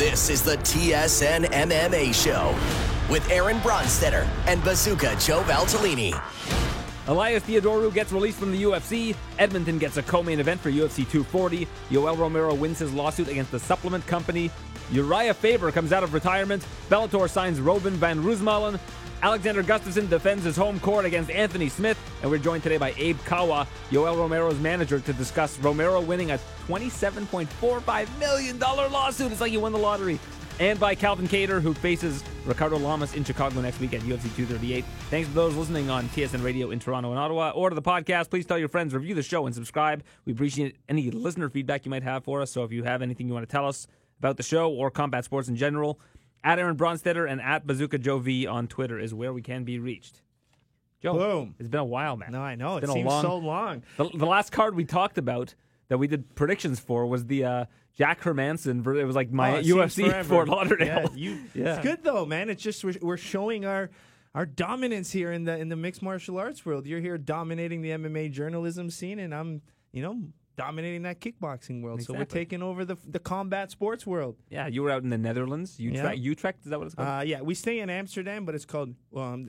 This is the TSN MMA Show with Aaron Bronsteter and Bazooka Joe Valtellini. Elias Theodorou gets released from the UFC. Edmonton gets a co-main event for UFC 240. Yoel Romero wins his lawsuit against the supplement company. Uriah Faber comes out of retirement. Bellator signs Robin van Roosmalen. Alexander Gustafsson defends his home court against Anthony Smith. And we're joined today by Abe Kawa, Yoel Romero's manager, to discuss Romero winning a $27.45 million lawsuit. It's like you won the lottery and by Calvin Kattar, who faces Ricardo Lamas in Chicago next week at UFC 238. Thanks to those listening on TSN Radio in Toronto and Ottawa or to the podcast. Please tell your friends, review the show, and subscribe. We appreciate any listener feedback you might have for us. So if you have anything you want to tell us about the show or combat sports in general, at Aaron Bronsteter and at Bazooka Joe V on Twitter is where we can be reached. Joe, Boom. it's been a while, man. No, I know. It's It seems long- so long. The, the last card we talked about that we did predictions for was the uh, Jack Hermansson. It was like my Oh, UFC. Fort Lauderdale. Yeah, you, Yeah. It's good though, man. It's just we're, we're showing our our dominance here in the in the mixed martial arts world. You're here dominating the MMA journalism scene, and I'm you know dominating that kickboxing world. So we're taking over the the combat sports world. Yeah, you were out in the Netherlands. Utrecht, Yeah. Utrecht is that what it's called? Uh, yeah, we stay in Amsterdam, but it's called um,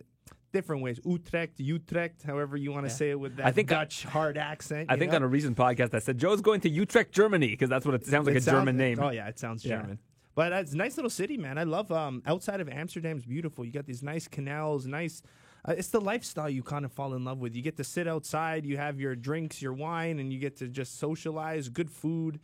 different ways. Utrecht, Utrecht, however you want to say it with that I think I- Dutch hard accent. I think know? on a recent podcast I said Joe's going to Utrecht, Germany, because that's what it sounds like It a sounds- German name. Oh yeah, it sounds Yeah. German. But it's a nice little city, man. I love um outside of Amsterdam's beautiful. You got these nice canals, nice. Uh, it's the lifestyle you kind of fall in love with. You get to sit outside, you have your drinks, your wine, and you get to just socialize. Good food.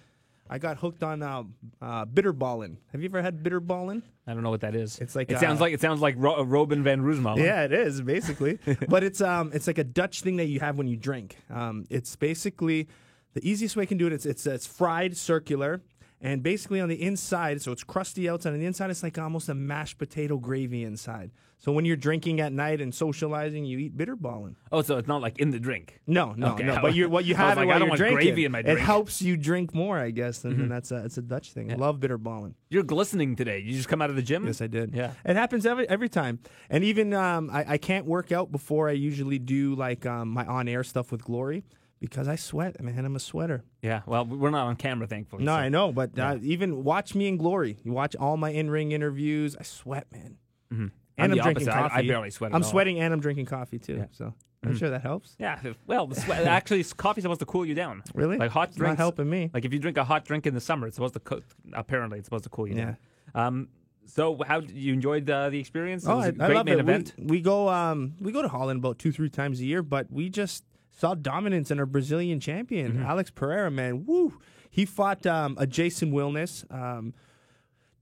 I got hooked on uh, uh, bitterballen. Have you ever had bitterballen? I don't know what that is. It's like, it sounds uh, like it sounds like Ro- Robin van Roosmalen. Yeah, it is basically. but it's um it's like a Dutch thing that you have when you drink. Um, it's basically the easiest way I can do it. It's it's it's fried circular. And basically on the inside, so it's crusty outside. On the inside, it's like almost a mashed potato gravy inside. So when you're drinking at night and socializing, you eat bitterballen. Oh, so it's not like in the drink. No, no, Okay. no. But you what you have like, it while I don't you're want drinking. gravy in my It drink. Mm-hmm. helps you drink more, I guess. And, and that's a it's a Dutch thing. I love bitterballen. You're glistening today. You just come out of the gym. Yes, I did. Yeah. it happens every every time. And even um, I, I can't work out before I usually do like um, my on air stuff with Glory because I sweat. Man, I'm a sweater. Yeah. Well, we're not on camera, thankfully. No, so- I know, but uh, even watch me in Glory. You watch all my in ring interviews. I sweat, man. I'm And the I'm drinking opposite. I- I coffee. barely sweat at I'm sweating and I'm drinking coffee too. Yeah. So I'm sure that helps. Yeah. Well, the sweat, actually, coffee's supposed to cool you down. Really? Like hot It's drinks. not helping me. Like if you drink a hot drink in the summer, it's supposed to co- apparently it's supposed to cool you Yeah. down. Um, so how you enjoyed uh, the experience? It Oh, I, I great love main it. event. We, we go um we go to Holland about two three times a year, but we just saw dominance in our Brazilian champion Mm-hmm. Alex Pereira. Man, woo! He fought um, a Jason Wilnis. Um,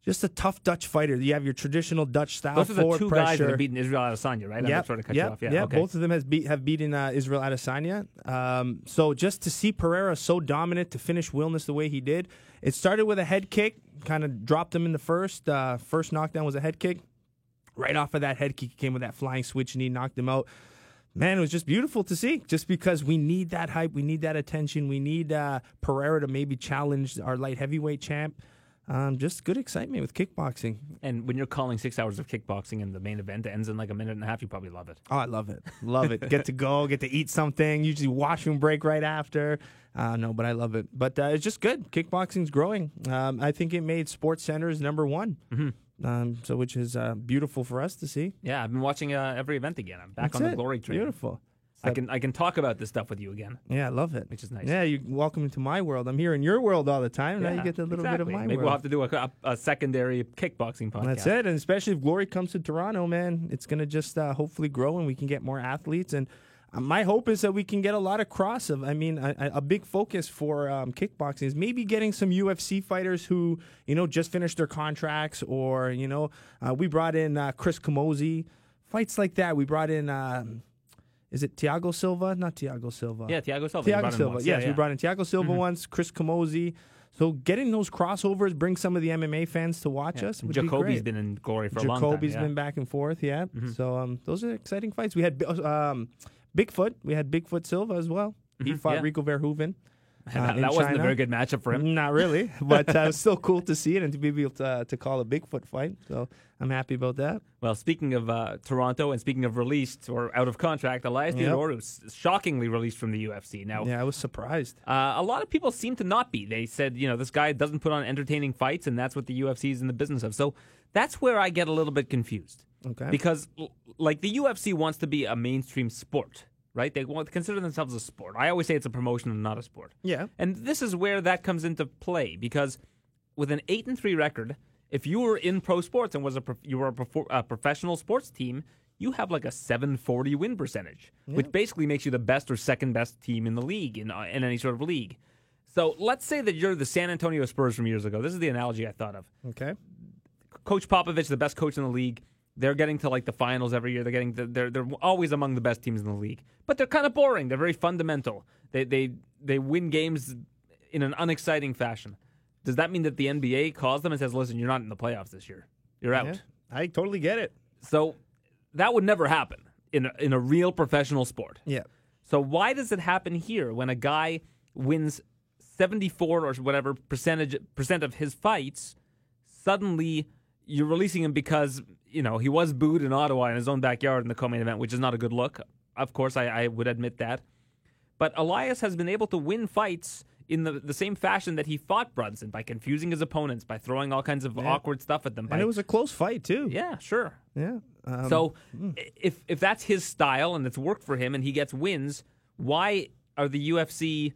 just a tough Dutch fighter. You have your traditional Dutch style Those are the forward two guys that pressure. have beaten Israel Adesanya, right? I'm Yep, sort of cut yep, you off. Yeah. yep. okay. Both of them has beat, have beaten uh, Israel Adesanya. Um, so just to see Pereira so dominant to finish Wilnis the way he did, it started with a head kick, kind of dropped him in the first. Uh, first knockdown was a head kick. Right off of that head kick, he came with that flying switch and he knocked him out. Man, it was just beautiful to see. Just because we need that hype, we need that attention, we need uh, Pereira to maybe challenge our light heavyweight champ. Um, just good excitement with kickboxing. And when you're calling six hours of kickboxing and the main event ends in like a minute and a half, you probably love it. Oh, I love it. Love it. get to go, get to eat something. Usually washroom break right after. Uh, no, but I love it. But uh, it's just good. Kickboxing's growing. Um, I think it made Sports Centers number one. Mm-hmm. Um, so which is uh, beautiful for us to see. Yeah, I've been watching uh, every event again. I'm back That's on the it. glory train. Beautiful. I can I can talk about this stuff with you again. Yeah, I love it. Which is nice. Yeah, you welcome into my world. I'm here in your world all the time. now you get a little bit of my Maybe world. we'll have to do a, a, a secondary kickboxing podcast. That's it. And especially if Glory comes to Toronto, man, it's going to just uh, hopefully grow and we can get more athletes. And my hope is that we can get a lot of cross of. I mean, a, a big focus for um, kickboxing is maybe getting some UFC fighters who, you know, just finished their contracts or, you know, uh, we brought in uh, Chris Camozzi. Fights like that. We brought in. Um, is it Tiago Silva? Not Tiago Silva. Yeah, Tiago Silva. you Thiago brought him Silva. Yes, Yeah, we yeah. Mm-hmm. brought in Tiago Silva once, Chris Camozzi. So getting those crossovers, bring some of the MMA fans to watch us. Would be Jacoby's great. been in glory for a long time. Jacoby's yeah. Mm-hmm. been back and forth, yeah. So um, those are exciting fights. We had um, Bigfoot. We had Bigfoot Silva as well. He fought Mm-hmm. yeah. Rico Verhoeven. Uh, that that wasn't a very good matchup for him. Not really, but uh, it's still cool to see it and to be able to, uh, to call a Bigfoot fight. So I'm happy about that. Well, speaking of uh, Toronto and speaking of released or out of contract, Elias Yep. Theodorou is shockingly released from the UFC. Now, Yeah, I was surprised. Uh, a lot of people seem to not be. They said, you know, this guy doesn't put on entertaining fights, and that's what the UFC is in the business of. So that's where I get a little bit confused. Okay. Because, like, the UFC wants to be a mainstream sport, right? They want to consider themselves a sport. I always say it's a promotion and not a sport. Yeah. And this is where that comes into play because with an eight and three record, if you were in pro sports and was a prof- you were a, prof- a professional sports team, you have like a 740 win percentage, which basically makes you the best or second best team in the league in, uh, in any sort of league. So let's say that you're the San Antonio Spurs from years ago. This is the analogy I thought of. Okay. Coach Popovich, the best coach in the league. They're getting to like the finals every year. They're getting to, they're they're always among the best teams in the league. But they're kind of boring. They're very fundamental. They they they win games in an unexciting fashion. Does that mean that the NBA calls them and says, "Listen, you're not in the playoffs this year. You're out." Yeah, I totally get it. So that would never happen in a, in a real professional sport. Yeah. So why does it happen here when a guy wins 74 or whatever percentage percent of his fights, suddenly you're releasing him because, you know, he was booed in Ottawa in his own backyard in the co-main event, which is not a good look. Of course, I, I would admit that. But Elias has been able to win fights in the, the same fashion that he fought Brunson by confusing his opponents, by throwing all kinds of awkward stuff at them. By, And it was a close fight too. yeah, sure. Yeah. Um, So i- if if that's his style and it's worked for him and he gets wins, why are the UFC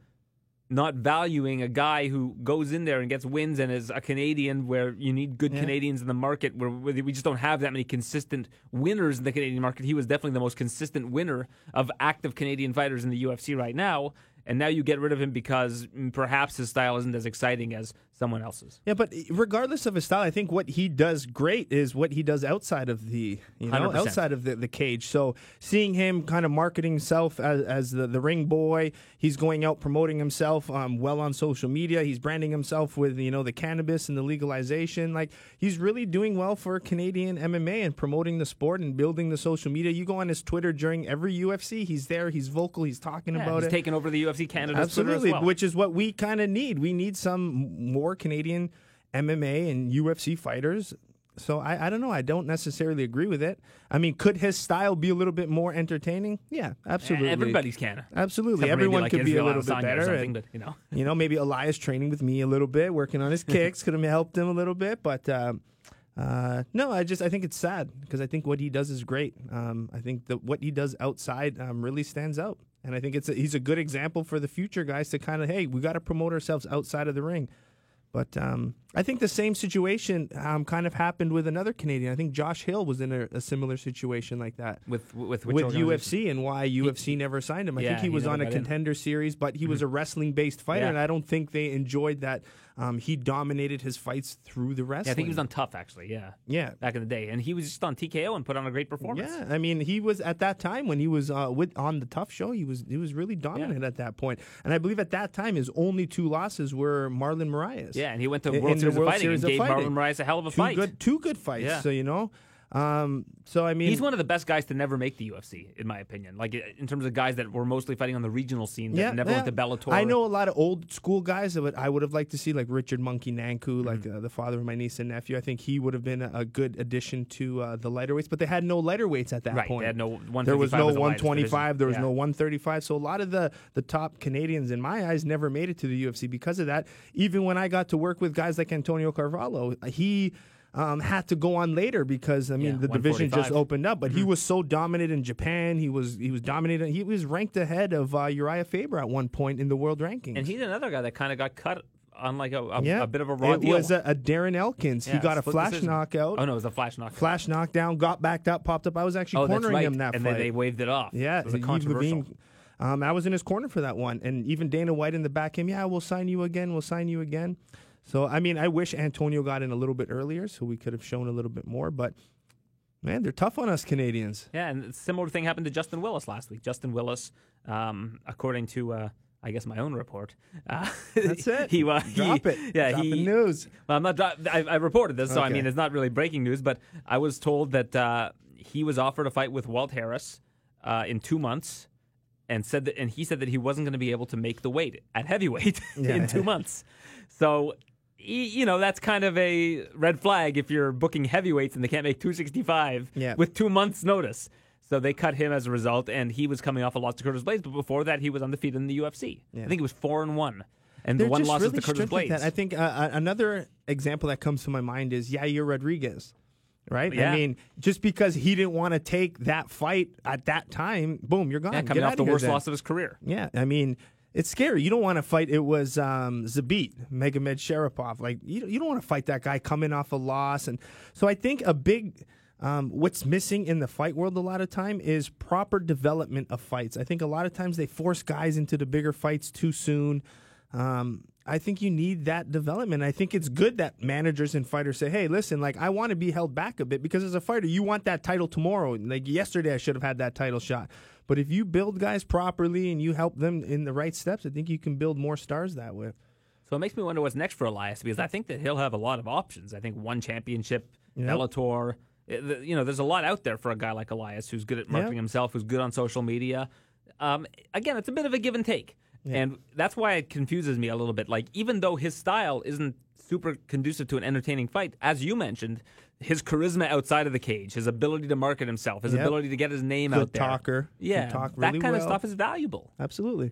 not valuing a guy who goes in there and gets wins and is a Canadian where you need good Canadians in the market where, where we just don't have that many consistent winners in the Canadian market. He was definitely the most consistent winner of active Canadian fighters in the UFC right now. And now you get rid of him because mm, perhaps his style isn't as exciting as someone else's. Yeah, but regardless of his style, I think what he does great is what he does outside of the you know 100%. outside of the, the cage. So seeing him kind of marketing himself as, as the, the ring boy, he's going out promoting himself um, well on social media. He's branding himself with you know the cannabis and the legalization. Like he's really doing well for Canadian MMA and promoting the sport and building the social media. You go on his Twitter during every UFC, he's there. He's vocal. He's talking Yeah, about he's it. taking over the UFC as Absolutely, well. which is what we kind of need. We need some more Canadian MMA and UFC fighters. So I, I don't know. I don't necessarily agree with it. I mean, could his style be a little bit more entertaining? Yeah, absolutely. Everybody's can. Absolutely. Except Everyone like could be a little bit better. and, but, you know. you know, maybe Elias training with me a little bit, working on his kicks could have helped him a little bit. But um, uh, no, I just I think it's sad because I think what he does is great. Um, I think that what he does outside um, really stands out, and I think it's a, he's a good example for the future guys to kind of hey, we got to promote ourselves outside of the ring. But um, I think the same situation um, kind of happened with another Canadian. I think Josh Hill was in a, a similar situation like that With with with? UFC and why UFC never signed him. I Yeah, think he he was on a got in. contender series, but he was a wrestling based fighter, Yeah. and I don't think they enjoyed that. Um, he dominated his fights through the wrestling. Yeah, I think he was on Tough actually. Yeah, Yeah. back in the day, and he was just on TKO and put on a great performance. Yeah, I mean, he was at that time when he was uh, with on the Tough Show. He was he was really dominant at that point. and I believe at that time his only two losses were Marlon Moraes. Yeah, and he went to World in the Series World of Fighting Series and Fighting. Marlon Moraes a hell of a two fight. good two good fights. Yeah. So you know, um, so I mean, He's one of the best guys to never make the UFC, in my opinion. Like in terms of guys that were mostly fighting on the regional scene that never went to Bellator. I know a lot of old school guys that would, I would have liked to see, like Richard Monkey Nanku, like Mm-hmm. uh, the father of my niece and nephew. I think he would have been a, a good addition to uh, the lighter weights, but they had no lighter weights at that Right, point. they had no 155 There was no was 125. There was division. no 135. So a lot of the the top Canadians, in my eyes, never made it to the UFC because of that. Even when I got to work with guys like Antonio Carvalho, he. Um, had to go on later because I mean Yeah, the division just opened up, but he Mm-hmm. was so dominant in Japan. He was he was dominating. He was ranked ahead of uh, Uriah Faber at one point in the world rankings. And he's another guy that kind of got cut on like a, a, yeah, a bit of a raw it deal. was a, a Darren Elkins. he got a flash decision. knockout, Oh no, it was a flash knockout. flash knockdown, got backed up, popped up. I was actually oh, cornering right. him that and fight. then they waved it off. Yeah, it was a controversial. Um, I was in his corner for that one, and even Dana White in the back him. Yeah, we'll sign you again. We'll sign you again. So I mean, I wish Antonio got in a little bit earlier, so we could have shown a little bit more. But man, they're tough on us Canadians. Yeah, and a similar thing happened to Justin Willis last week. Justin Willis, um, according to uh, I guess my own report, uh, That's it. he, uh, Drop he- it. Yeah, Drop he news. Well, I'm not. I, I reported this, so I mean, it's not really breaking news. But I was told that uh, he was offered a fight with Walt Harris uh, in two months, and said that, and he said that he wasn't going to be able to make the weight at heavyweight Yeah. in two months. So, you know, that's kind of a red flag if you're booking heavyweights and they can't make 265 Yeah. with two months' notice. So they cut him as a result, and he was coming off a loss to Curtis Blaydes. But before that, he was undefeated in the UFC. Yeah. I think he was four and one, and They're the one loss really is to Curtis like Blaydes. I think uh, uh, another example that comes to my mind is Yair Rodriguez. Right? Yeah. I mean, just because he didn't want to take that fight at that time, boom, you're gone. yeah, coming Get off the worst then. loss of his career. Yeah, I mean, it's scary. You don't want to fight. It was um, Zabit, Magomedsharipov. Like you, you don't want to fight that guy coming off a loss. And so I think a big um, what's missing in the fight world a lot of time is proper development of fights. I think a lot of times they force guys into the bigger fights too soon. Um, I think you need that development. I think it's good that managers and fighters say, "Hey, listen, like I want to be held back a bit because as a fighter, you want that title tomorrow. Like yesterday, I should have had that title shot. But if you build guys properly and you help them in the right steps, I think you can build more stars that way." So it makes me wonder what's next for Elias because I think that he'll have a lot of options. I think one championship, Bellator. eh, You know, there's a lot out there for a guy like Elias who's good at marketing Yep. himself, who's good on social media. Um, again, it's a bit of a give and take, and that's why it confuses me a little bit. Like, even though his style isn't super conducive to an entertaining fight, as you mentioned, his charisma outside of the cage, his ability to market himself, his Yep. ability to get his name Good out there, talker, yeah, talk that really kind of stuff is valuable. Absolutely.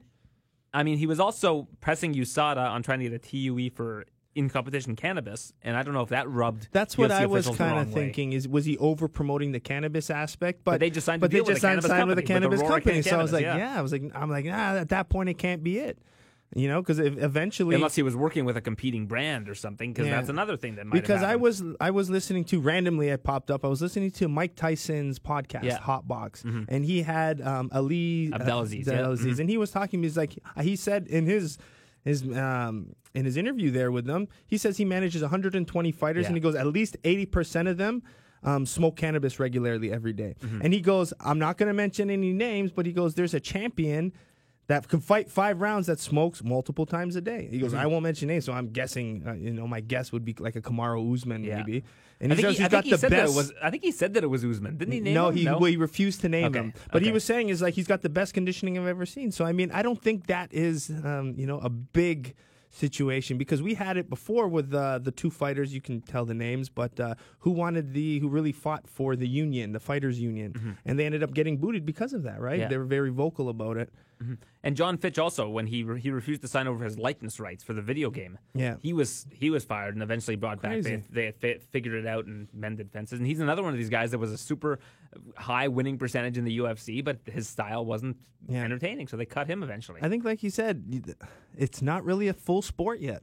I mean, he was also pressing USADA on trying to get a TUE for in competition cannabis, and I don't know if that rubbed. That's what I was kind of way. thinking. Is was he over promoting the cannabis aspect? But, they just signed But they with just signed, cannabis signed with a company, with cannabis Aurora company. So I was like, yeah. yeah. I was like, I'm like, ah, at that point, it can't be it. You know, because eventually, Unless he was working with a competing brand or something, because Yeah. that's another thing that might because I was I was listening to randomly I popped up I was listening to Mike Tyson's podcast Yeah. Mm-hmm. And he had um, Ali Abdelaziz, uh, yeah. Abdelaziz, Mhm. and he was talking he's like he said in his his um in his interview there with them he says he manages 120 fighters Yeah. and he goes at least 80% of them um, smoke cannabis regularly every day. Mm-hmm. and he goes I'm not going to mention any names but he goes there's a champion that can fight five rounds that smokes multiple times a day. He goes, Mm-hmm. I won't mention names, so I'm guessing, uh, you know, my guess would be like a Kamaru Usman Yeah. maybe. And I he says he, he's I got the best. was. I think he said that it was Usman. Didn't he name no, him? he well, he refused to name Okay, him. But he was saying is like he's got the best conditioning I've ever seen. So I mean, I don't think that is um, you know a big situation because we had it before with uh, the two fighters. You can tell the names, but uh, who wanted the who really fought for the union, the fighters union, and they ended up getting booted because of that. Right? Mm-hmm. Yeah. They were very vocal about it. Mm-hmm. And John Fitch also, when he re- he refused to sign over his likeness rights for the video game, Yeah. he was he was fired and eventually brought back. They, they figured it out and mended fences. And he's another one of these guys that was a super high winning percentage in the UFC, but his style wasn't Yeah. entertaining, so they cut him eventually. I think, like you said, it's not really a full sport yet.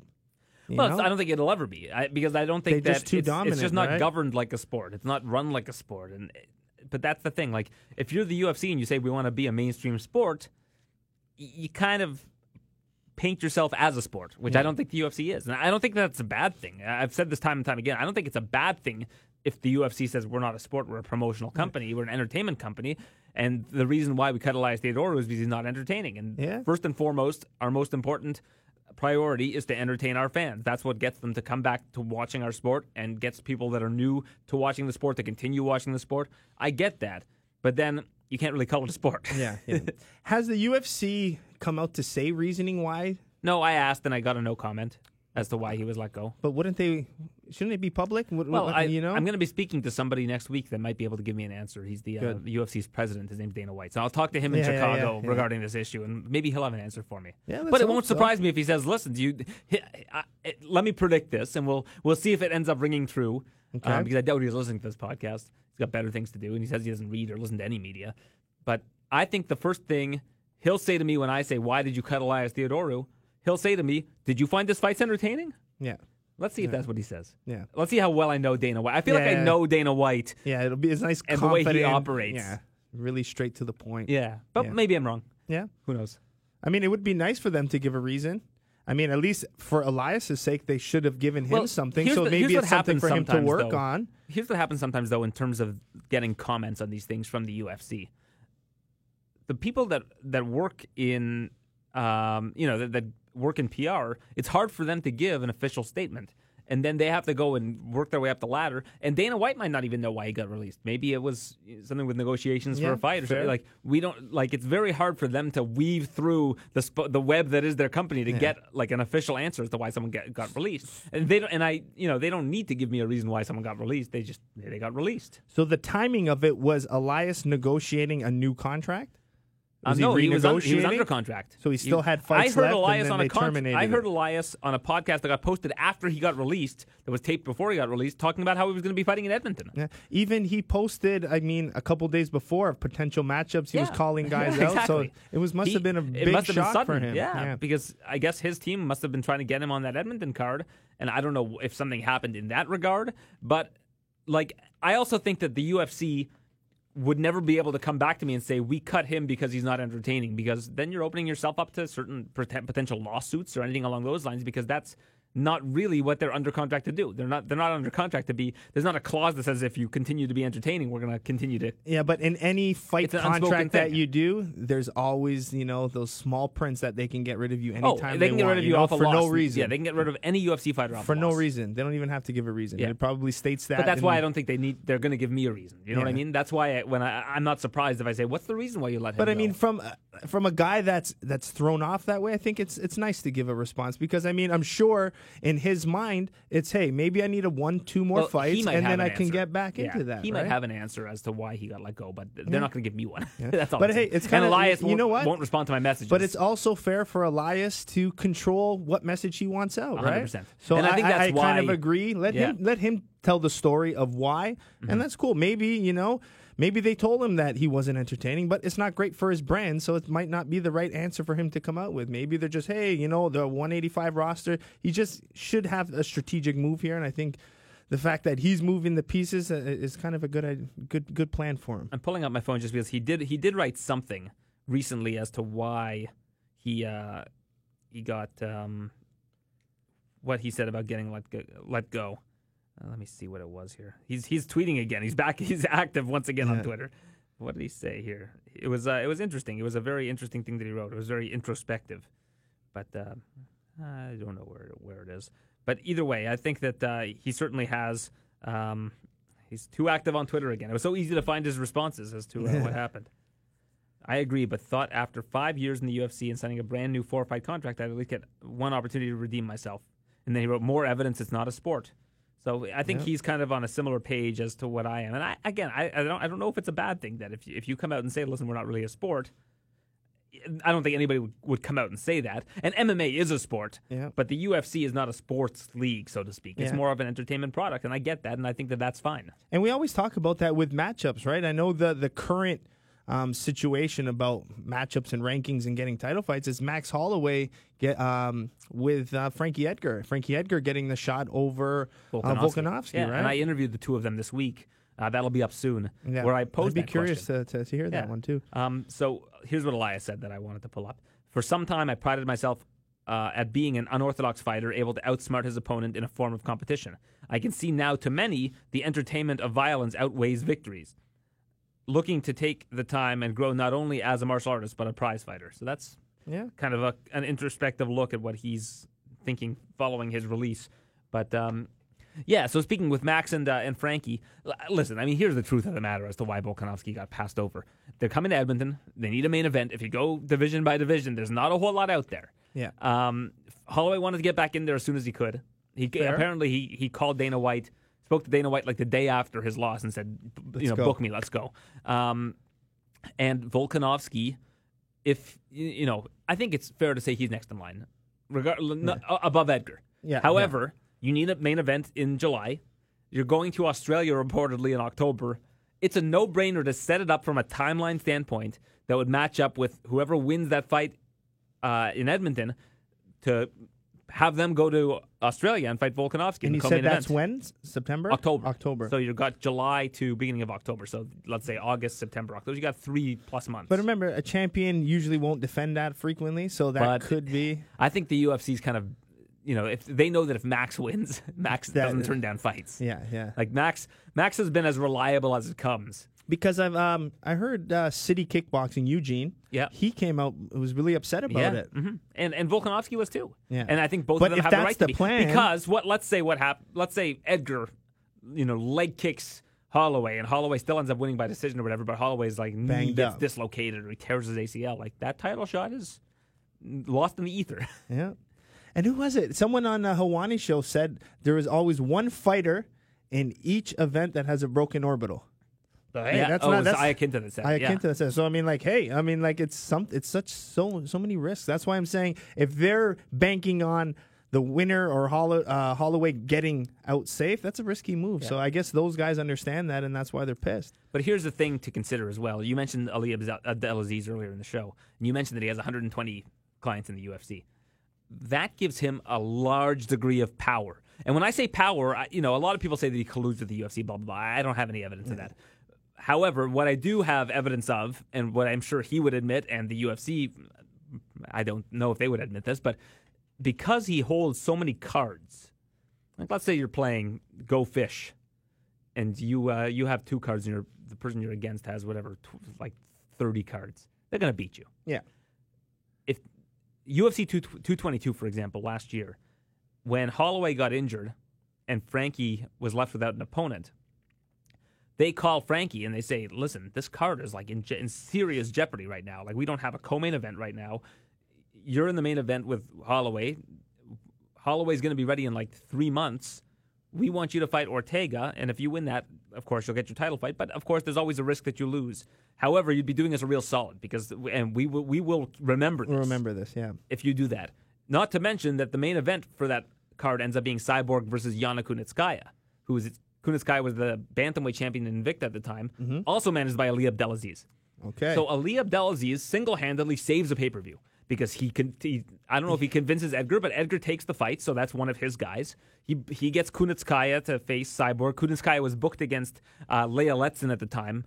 You well, I don't think it'll ever be I, because I don't think They're that just too it's, it's just not right? governed like a sport. It's not run like a sport, and but that's the thing. Like if you're the UFC and you say we want to be a mainstream sport, you kind of paint yourself as a sport, which I don't think the UFC is, and I don't think that's a bad thing. I've said this time and time again. I don't think it's a bad thing if the UFC says we're not a sport, we're a promotional company, we're an entertainment company, and the reason why we cut Elias Theodorou is because he's not entertaining. And Yeah. first and foremost, our most important priority is to entertain our fans. That's what gets them to come back to watching our sport and gets people that are new to watching the sport to continue watching the sport. I get that. But then you can't really call it a sport. yeah, yeah. Has the UFC come out to say reasoning why? no, I asked and I got a no comment as to why he was let go. But wouldn't they? Shouldn't it be public? What- Well, what- I, you know, I'm going to be speaking to somebody next week that might be able to give me an answer. He's the, uh, UFC's president. His name's Dana White. So I'll talk to him in Yeah, Chicago yeah, yeah. regarding this issue, and maybe he'll have an answer for me. Yeah, but it won't so. surprise me if he says, "Listen, do you, I, I, let me predict this, and we'll we'll see if it ends up ringing true." Okay. Um, because I doubt he's listening to this podcast. He's got better things to do, and he says he doesn't read or listen to any media. But I think the first thing he'll say to me when I say, "Why did you cut Elias Theodorou?" He'll say to me, "Did you find this fight entertaining?" yeah, Let's see if that's what he says. yeah, Let's see how well I know Dana White. I feel like I know Dana White. yeah. It'll be it's nice And the way he operates. Yeah, really straight to the point. Yeah, but Yeah. maybe I'm wrong. yeah. Who knows? I mean, it would be nice for them to give a reason. I mean, at least for Elias's sake, they should have given him Well, something. So the- maybe it's something for him to work though. on. Here's what happens sometimes, though, in terms of getting comments on these things from the UFC. The people that that work in, um, you know, that, that work in PR, it's hard for them to give an official statement. and then they have to go and work their way up the ladder. And Dana White might not even know why he got released. Maybe it was something with negotiations Yeah, for a fight or fair. something. Like we don't like. It's very hard for them to weave through the sp- the web that is their company to get like an official answer as to why someone get, got released. And they don't. And I, you know, they don't need to give me a reason why someone got released. They just they got released. So the timing of it was Elias negotiating a new contract. Was Um, no, he he was, un- he was under contract. So he still had fights I heard left, and Elias then on they a con- terminated I heard it. Elias on a podcast that got posted after he got released. That was taped before he got released, talking about how he was going to be fighting in Edmonton. Yeah. Even he posted, I mean, a couple days before of potential matchups. He was calling guys Yeah, out. So it was must He- have been a it big must have been shock for him. Yeah, because I guess his team must have been trying to get him on that Edmonton card, and I don't know if something happened in that regard. But like, I also think that the UFC would never be able to come back to me and say we cut him because he's not entertaining because then you're opening yourself up to certain potential lawsuits or anything along those lines because that's not really what they're under contract to do. They're not they're not under contract to be there's not a clause that says if you continue to be entertaining we're going to continue to Yeah, but in any fight contract that you do, there's always you know those small prints that they can get rid of you Oh, anytime they can get want, rid of you, know, off a for no reason. Yeah, they can get rid of any UFC fighter off for no loss. reason. They don't even have to give a reason. Yeah. It probably states that. But that's why I don't think they need. They're going to give me a reason. You know what I mean? That's why I, when I, I'm not surprised if I say, "What's the reason why you let him?" But I go?" mean, from uh, from a guy that's that's thrown off that way, I think it's it's nice to give a response because I mean, I'm sure in his mind it's hey, maybe I need a one, two more Well, fights, and then I an can get back Yeah, into that. He might right? have an answer as to why he got let go, but they're Yeah. not going to give me one. Yeah. that's all. But hey, it's kinda- Elias. you know what? Won't respond to my messages. But it's also fair for Elias to control what message he wants out, right? 100%. So And I think that's i kind of why- agree. Let him let him tell the story of why, Mm-hmm. and that's cool. Maybe you know, maybe they told him that he wasn't entertaining, but it's not great for his brand, so it might not be the right answer for him to come out with. Maybe they're just, hey, you know, the 185 roster. He just should have a strategic move here, and I think. The fact that he's moving the pieces uh, is kind of a good, uh, good, good plan for him. I'm pulling up my phone just because he did. He did write something recently as to why he uh, he got um, what he said about getting let go. Let go. Uh, let me see what it was here. He's he's tweeting again. He's back. He's active once again on Twitter. What did he say here? It was uh, it was interesting. It was a very interesting thing that he wrote. It was very introspective, but uh, I don't know where where it is. But either way, I think that uh, he certainly has. Um, he's too active on Twitter again. It was so easy to find his responses as to uh, what happened. I agree, but thought after five years in the UFC and signing a brand new four fight contract, I'd at least get one opportunity to redeem myself. And then he wrote more evidence it's not a sport. So I think he's kind of on a similar page as to what I am. And I again, I, I don't I don't know if it's a bad thing that if you, if you come out and say, listen, we're not really a sport. I don't think anybody would, would come out and say that. And MMA is a sport, Yeah. but the UFC is not a sports league, so to speak. It's Yeah. more of an entertainment product, and I get that, and I think that that's fine. And we always talk about that with matchups, right? I know the the current um, situation about matchups and rankings and getting title fights is Max Holloway get um, with uh, Frankie Edgar. Frankie Edgar getting the shot over uh, Volkanovski, yeah, right? And I interviewed the two of them this week. Uh, that'll be up soon. yeah. Where I posed I'd be curious to, to, to hear that Yeah. one too. Um, so here's what Elias said that I wanted to pull up. For some time, I prided myself uh, at being an unorthodox fighter, able to outsmart his opponent in a form of competition. I can see now, to many, the entertainment of violence outweighs victories. Looking to take the time and grow not only as a martial artist but a prize fighter. So that's Yeah. kind of a, an introspective look at what he's thinking following his release. But um, yeah, so speaking with Max and uh, and Frankie, l- listen, I mean, here's the truth of the matter as to why Volkanovski got passed over. They're coming to Edmonton. They need a main event. If you go division by division, there's not a whole lot out there. Yeah. Um, Holloway wanted to get back in there as soon as he could. He Fair. apparently he he called Dana White, spoke to Dana White like the day after his loss and said, you know, book me, let's go. Um, and Volkanovski, if you know, I think it's fair to say he's next in line, regard n- above Edgar. Yeah, However, you need a main event in July. You're going to Australia reportedly in October. It's a no-brainer to set it up from a timeline standpoint that would match up with whoever wins that fight uh, in Edmonton to have them go to Australia and fight Volkanovski. And you said that's event. when? September? October. October. So you've got July to beginning of October. So let's say August, September, October. You got three plus months. but remember, a champion usually won't defend that frequently, so that But- could be. I think the UFC's kind of, you know, if they know that if Max wins, Max That- doesn't turn down fights. Yeah, yeah. Like Max, Max has been as reliable as it comes. Because I've um I heard uh, City Kickboxing Eugene. Yeah. he came out was really upset about yeah, it. hmm and and Volkanovski was too. Yeah. and I think both But of them have the right the to be plan- because what? Let's say what happened. Let's say Edgar, you know, leg kicks Holloway, and Holloway still ends up winning by decision or whatever. But Holloway's like knee Banged gets up. dislocated or he tears his ACL. Like that title shot is lost in the ether. Yeah. And who was it? Someone on the Helwani show said there is always one fighter in each event that has a broken orbital. Yeah, that's oh, not- that's- Iaquinta that said. I it, yeah. that. So I mean, like, hey, I mean, like, it's some, it's such so so many risks. That's why I'm saying if they're banking on the winner or Hollow, uh, Holloway getting out safe, that's a risky move. So I guess those guys understand that, and that's why they're pissed. But here's the thing to consider as well. You mentioned Ali Abdel- Abdelaziz earlier in the show, and you mentioned that he has 120 clients in the UFC. That gives him a large degree of power. And when I say power, I, you know, a lot of people say that he colludes with the UFC, blah, blah, blah. I don't have any evidence of that. However, what I do have evidence of, and what I'm sure he would admit, and the UFC, I don't know if they would admit this, but because he holds so many cards, like let's say you're playing Go Fish, and you uh, you have two cards, and you're, the person you're against has whatever, tw- like 30 cards, they're gonna beat you. Yeah. If UFC 2, 222, for example, last year, when Holloway got injured and Frankie was left without an opponent, they call Frankie and they say, "Listen, this card is like in, je- in serious jeopardy right now. Like we don't have a co-main event right now. You're in the main event with Holloway. Holloway's going to be ready in like three months. We want you to fight Ortega, and if you win that, of course you'll get your title fight. But of course, there's always a risk that you lose. However, you'd be doing us a real solid because, and we will, we will remember this Remember this, yeah. if you do that. Not to mention that the main event for that card ends up being Cyborg versus Yana Kunitskaya, who is Kunitskaya was the bantamweight champion in Invicta at the time, also managed by Ali Abdelaziz. Okay. So Ali Abdelaziz single-handedly saves a pay-per-view because he can. He, I don't know if he convinces Edgar, but Edgar takes the fight, so that's one of his guys. He he gets Kunitskaya to face Cyborg. Kunitskaya was booked against uh, Leia Letzin at the time.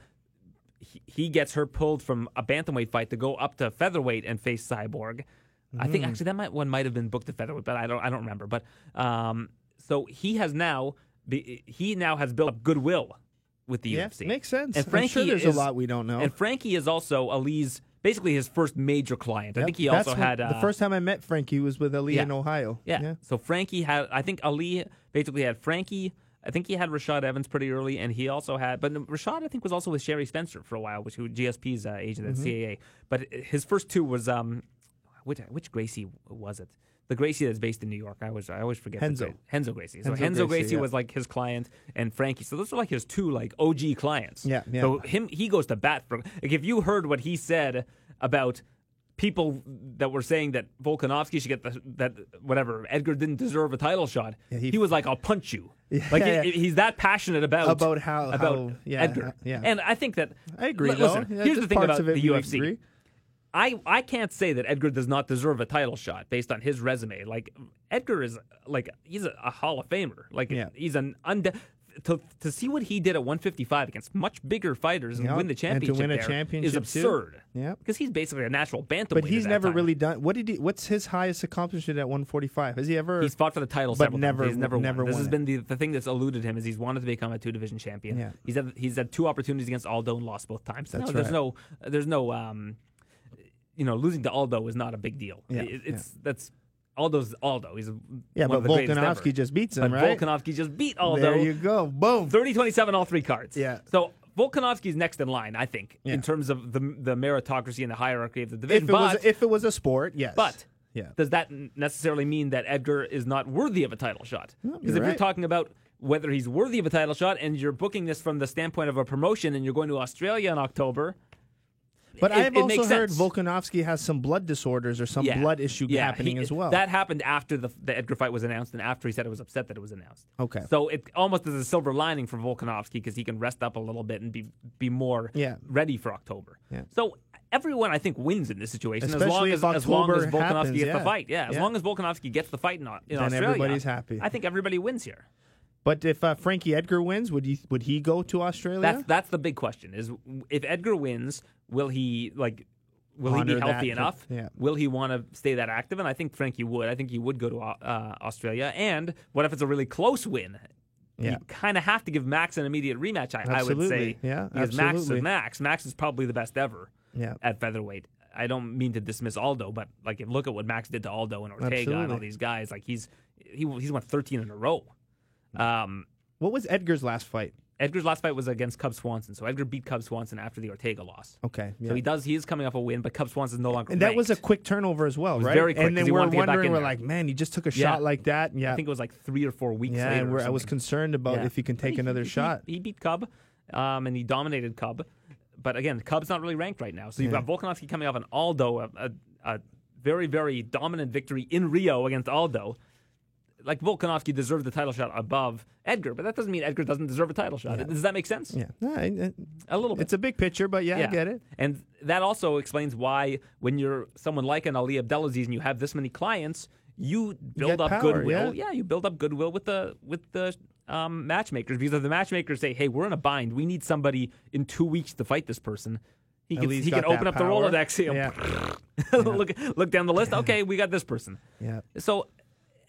He, he gets her pulled from a bantamweight fight to go up to featherweight and face Cyborg. I think actually that might one might have been booked to featherweight, but I don't I don't remember. But um, so he has now be, he now has built up goodwill with the yeah, UFC. makes sense. And I'm Frankie sure there's is, a lot we don't know. And Frankie is also Ali's basically his first major client. I think he That's also when- had uh, the first time I met Frankie was with Ali yeah. in Ohio. Yeah. So Frankie had I think Ali basically had Frankie. I think he had Rashad Evans pretty early, and he also had, but Rashad I think was also with Shari Spencer for a while, which who GSP's uh, agent at Mm-hmm. CAA. But his first two was um, which which Gracie was it? The Gracie that's based in New York. I always I always forget. Henzo. Henzo Gracie. So Henzo Henzo, Gracie, Gracie, yeah. was like his client, and Frankie. So those are like his two like OG clients. Yeah, yeah. So him he goes to bat for like if you heard what he said about people that were saying that Volkanovski should get the, that whatever Edgar didn't deserve a title shot. Yeah, he, he- was like, "I'll punch you." Yeah, like yeah, he- he's that passionate about About how- about how- yeah, Edgar. yeah. and I think that I agree. though. Listen, here's the thing about the UFC. I, I can't say that Edgar does not deserve a title shot based on his resume. Like Edgar is like he's a, a Hall of Famer. Like Yeah. he's an unde- to to see what he did at 155 against much bigger fighters and Yeah, win the and to championship win a championship, is absurd. Yeah. because he's basically a natural bantamweight. But he's never time. really done. What did he? What's his highest accomplishment at 145? Has he ever? He's fought for the title But several never- times. He's never, never won. This won has it. been the, the thing that's eluded him is he's wanted to become a two division champion. Yeah. He's had he's had two opportunities against Aldo and lost both times. That's no, there's no there's no um you know losing to Aldo is not a big deal. Yeah, It- it's that's Aldo's Aldo. He's yeah, but Volkanovski just beats him, But right? Volkanovski just beat Aldo. There you go. Boom. 30-27 all three cards. Yeah. So Volkanovski's next in line, I think, Yeah. in terms of the the meritocracy and the hierarchy of the division. If it but was if it was a sport, yes. but yeah, does that necessarily mean that Edgar is not worthy of a title shot? Because if you're talking about whether he's worthy of a title shot and you're booking this from the standpoint of a promotion and you're going to Australia in October, but it- I've it also heard sense. Volkanovski has some blood disorders or some yeah, blood issue yeah, happening he- as well. That happened after the, the Edgar fight was announced and after he said it was upset that it was announced. Okay. So it almost is a silver lining for Volkanovski because he can rest up a little bit and be be more Yeah. ready for October. Yeah. So everyone I think wins in this situation as long as, as long as Volkanovski happens, gets yeah. the fight. Yeah, as Yeah. long as Volkanovski gets the fight in, in Then Australia, everybody's happy. I think everybody wins here. but if uh, Frankie Edgar wins, would he would he go to Australia? That's that's the big question: is if Edgar wins, will he like? Will he be healthy that, enough? yeah. Will he want to stay that active? And I think Frankie would. I think he would go to uh, Australia. And what if it's a really close win? Yeah. you kind of have to give Max an immediate rematch. I, I would say, Yeah, because Max is. Max. Max is probably the best ever Yeah. at featherweight. I don't mean to dismiss Aldo, but like if look at what Max did to Aldo and Ortega and all these guys. Like he's he he's won 13 in a row. Um, What was Edgar's last fight? Edgar's last fight was against Cub Swanson, so Edgar beat Cub Swanson after the Ortega loss. Okay. Yeah. So he does. He is coming off a win, but Cub Swanson's no longer. and that was a quick turnover as well, right? very quick and then we're wanted to get back wondering, we're there. like, man, he just took a Yeah. shot like that. Yeah. I think it was like three or four weeks yeah, later. and I was concerned about Yeah. if he can take He- another he- shot. He, beat Cub, um, and he dominated Cub. But again, Cub's not really ranked right now. So you've got Volkanovski coming off an Aldo, a, a, a very, very dominant victory in Rio against Aldo. Like Volkanovski deserved the title shot above Edgar, but that doesn't mean Edgar doesn't deserve a title shot. Does that make sense? yeah. No, I- I- A little bit. it's a big picture, but yeah, I get it. And that also explains why when you're someone like an Ali Abdelaziz and you have this many clients, you build get up power, goodwill. yeah. you build up goodwill with the with the um, matchmakers because if the matchmakers say, "Hey, we're in a bind. We need somebody in two weeks to fight this person." He can, he can open up the power. Rolodex, you know, Yeah. look look down the list. Okay, we got this person. Yeah. So,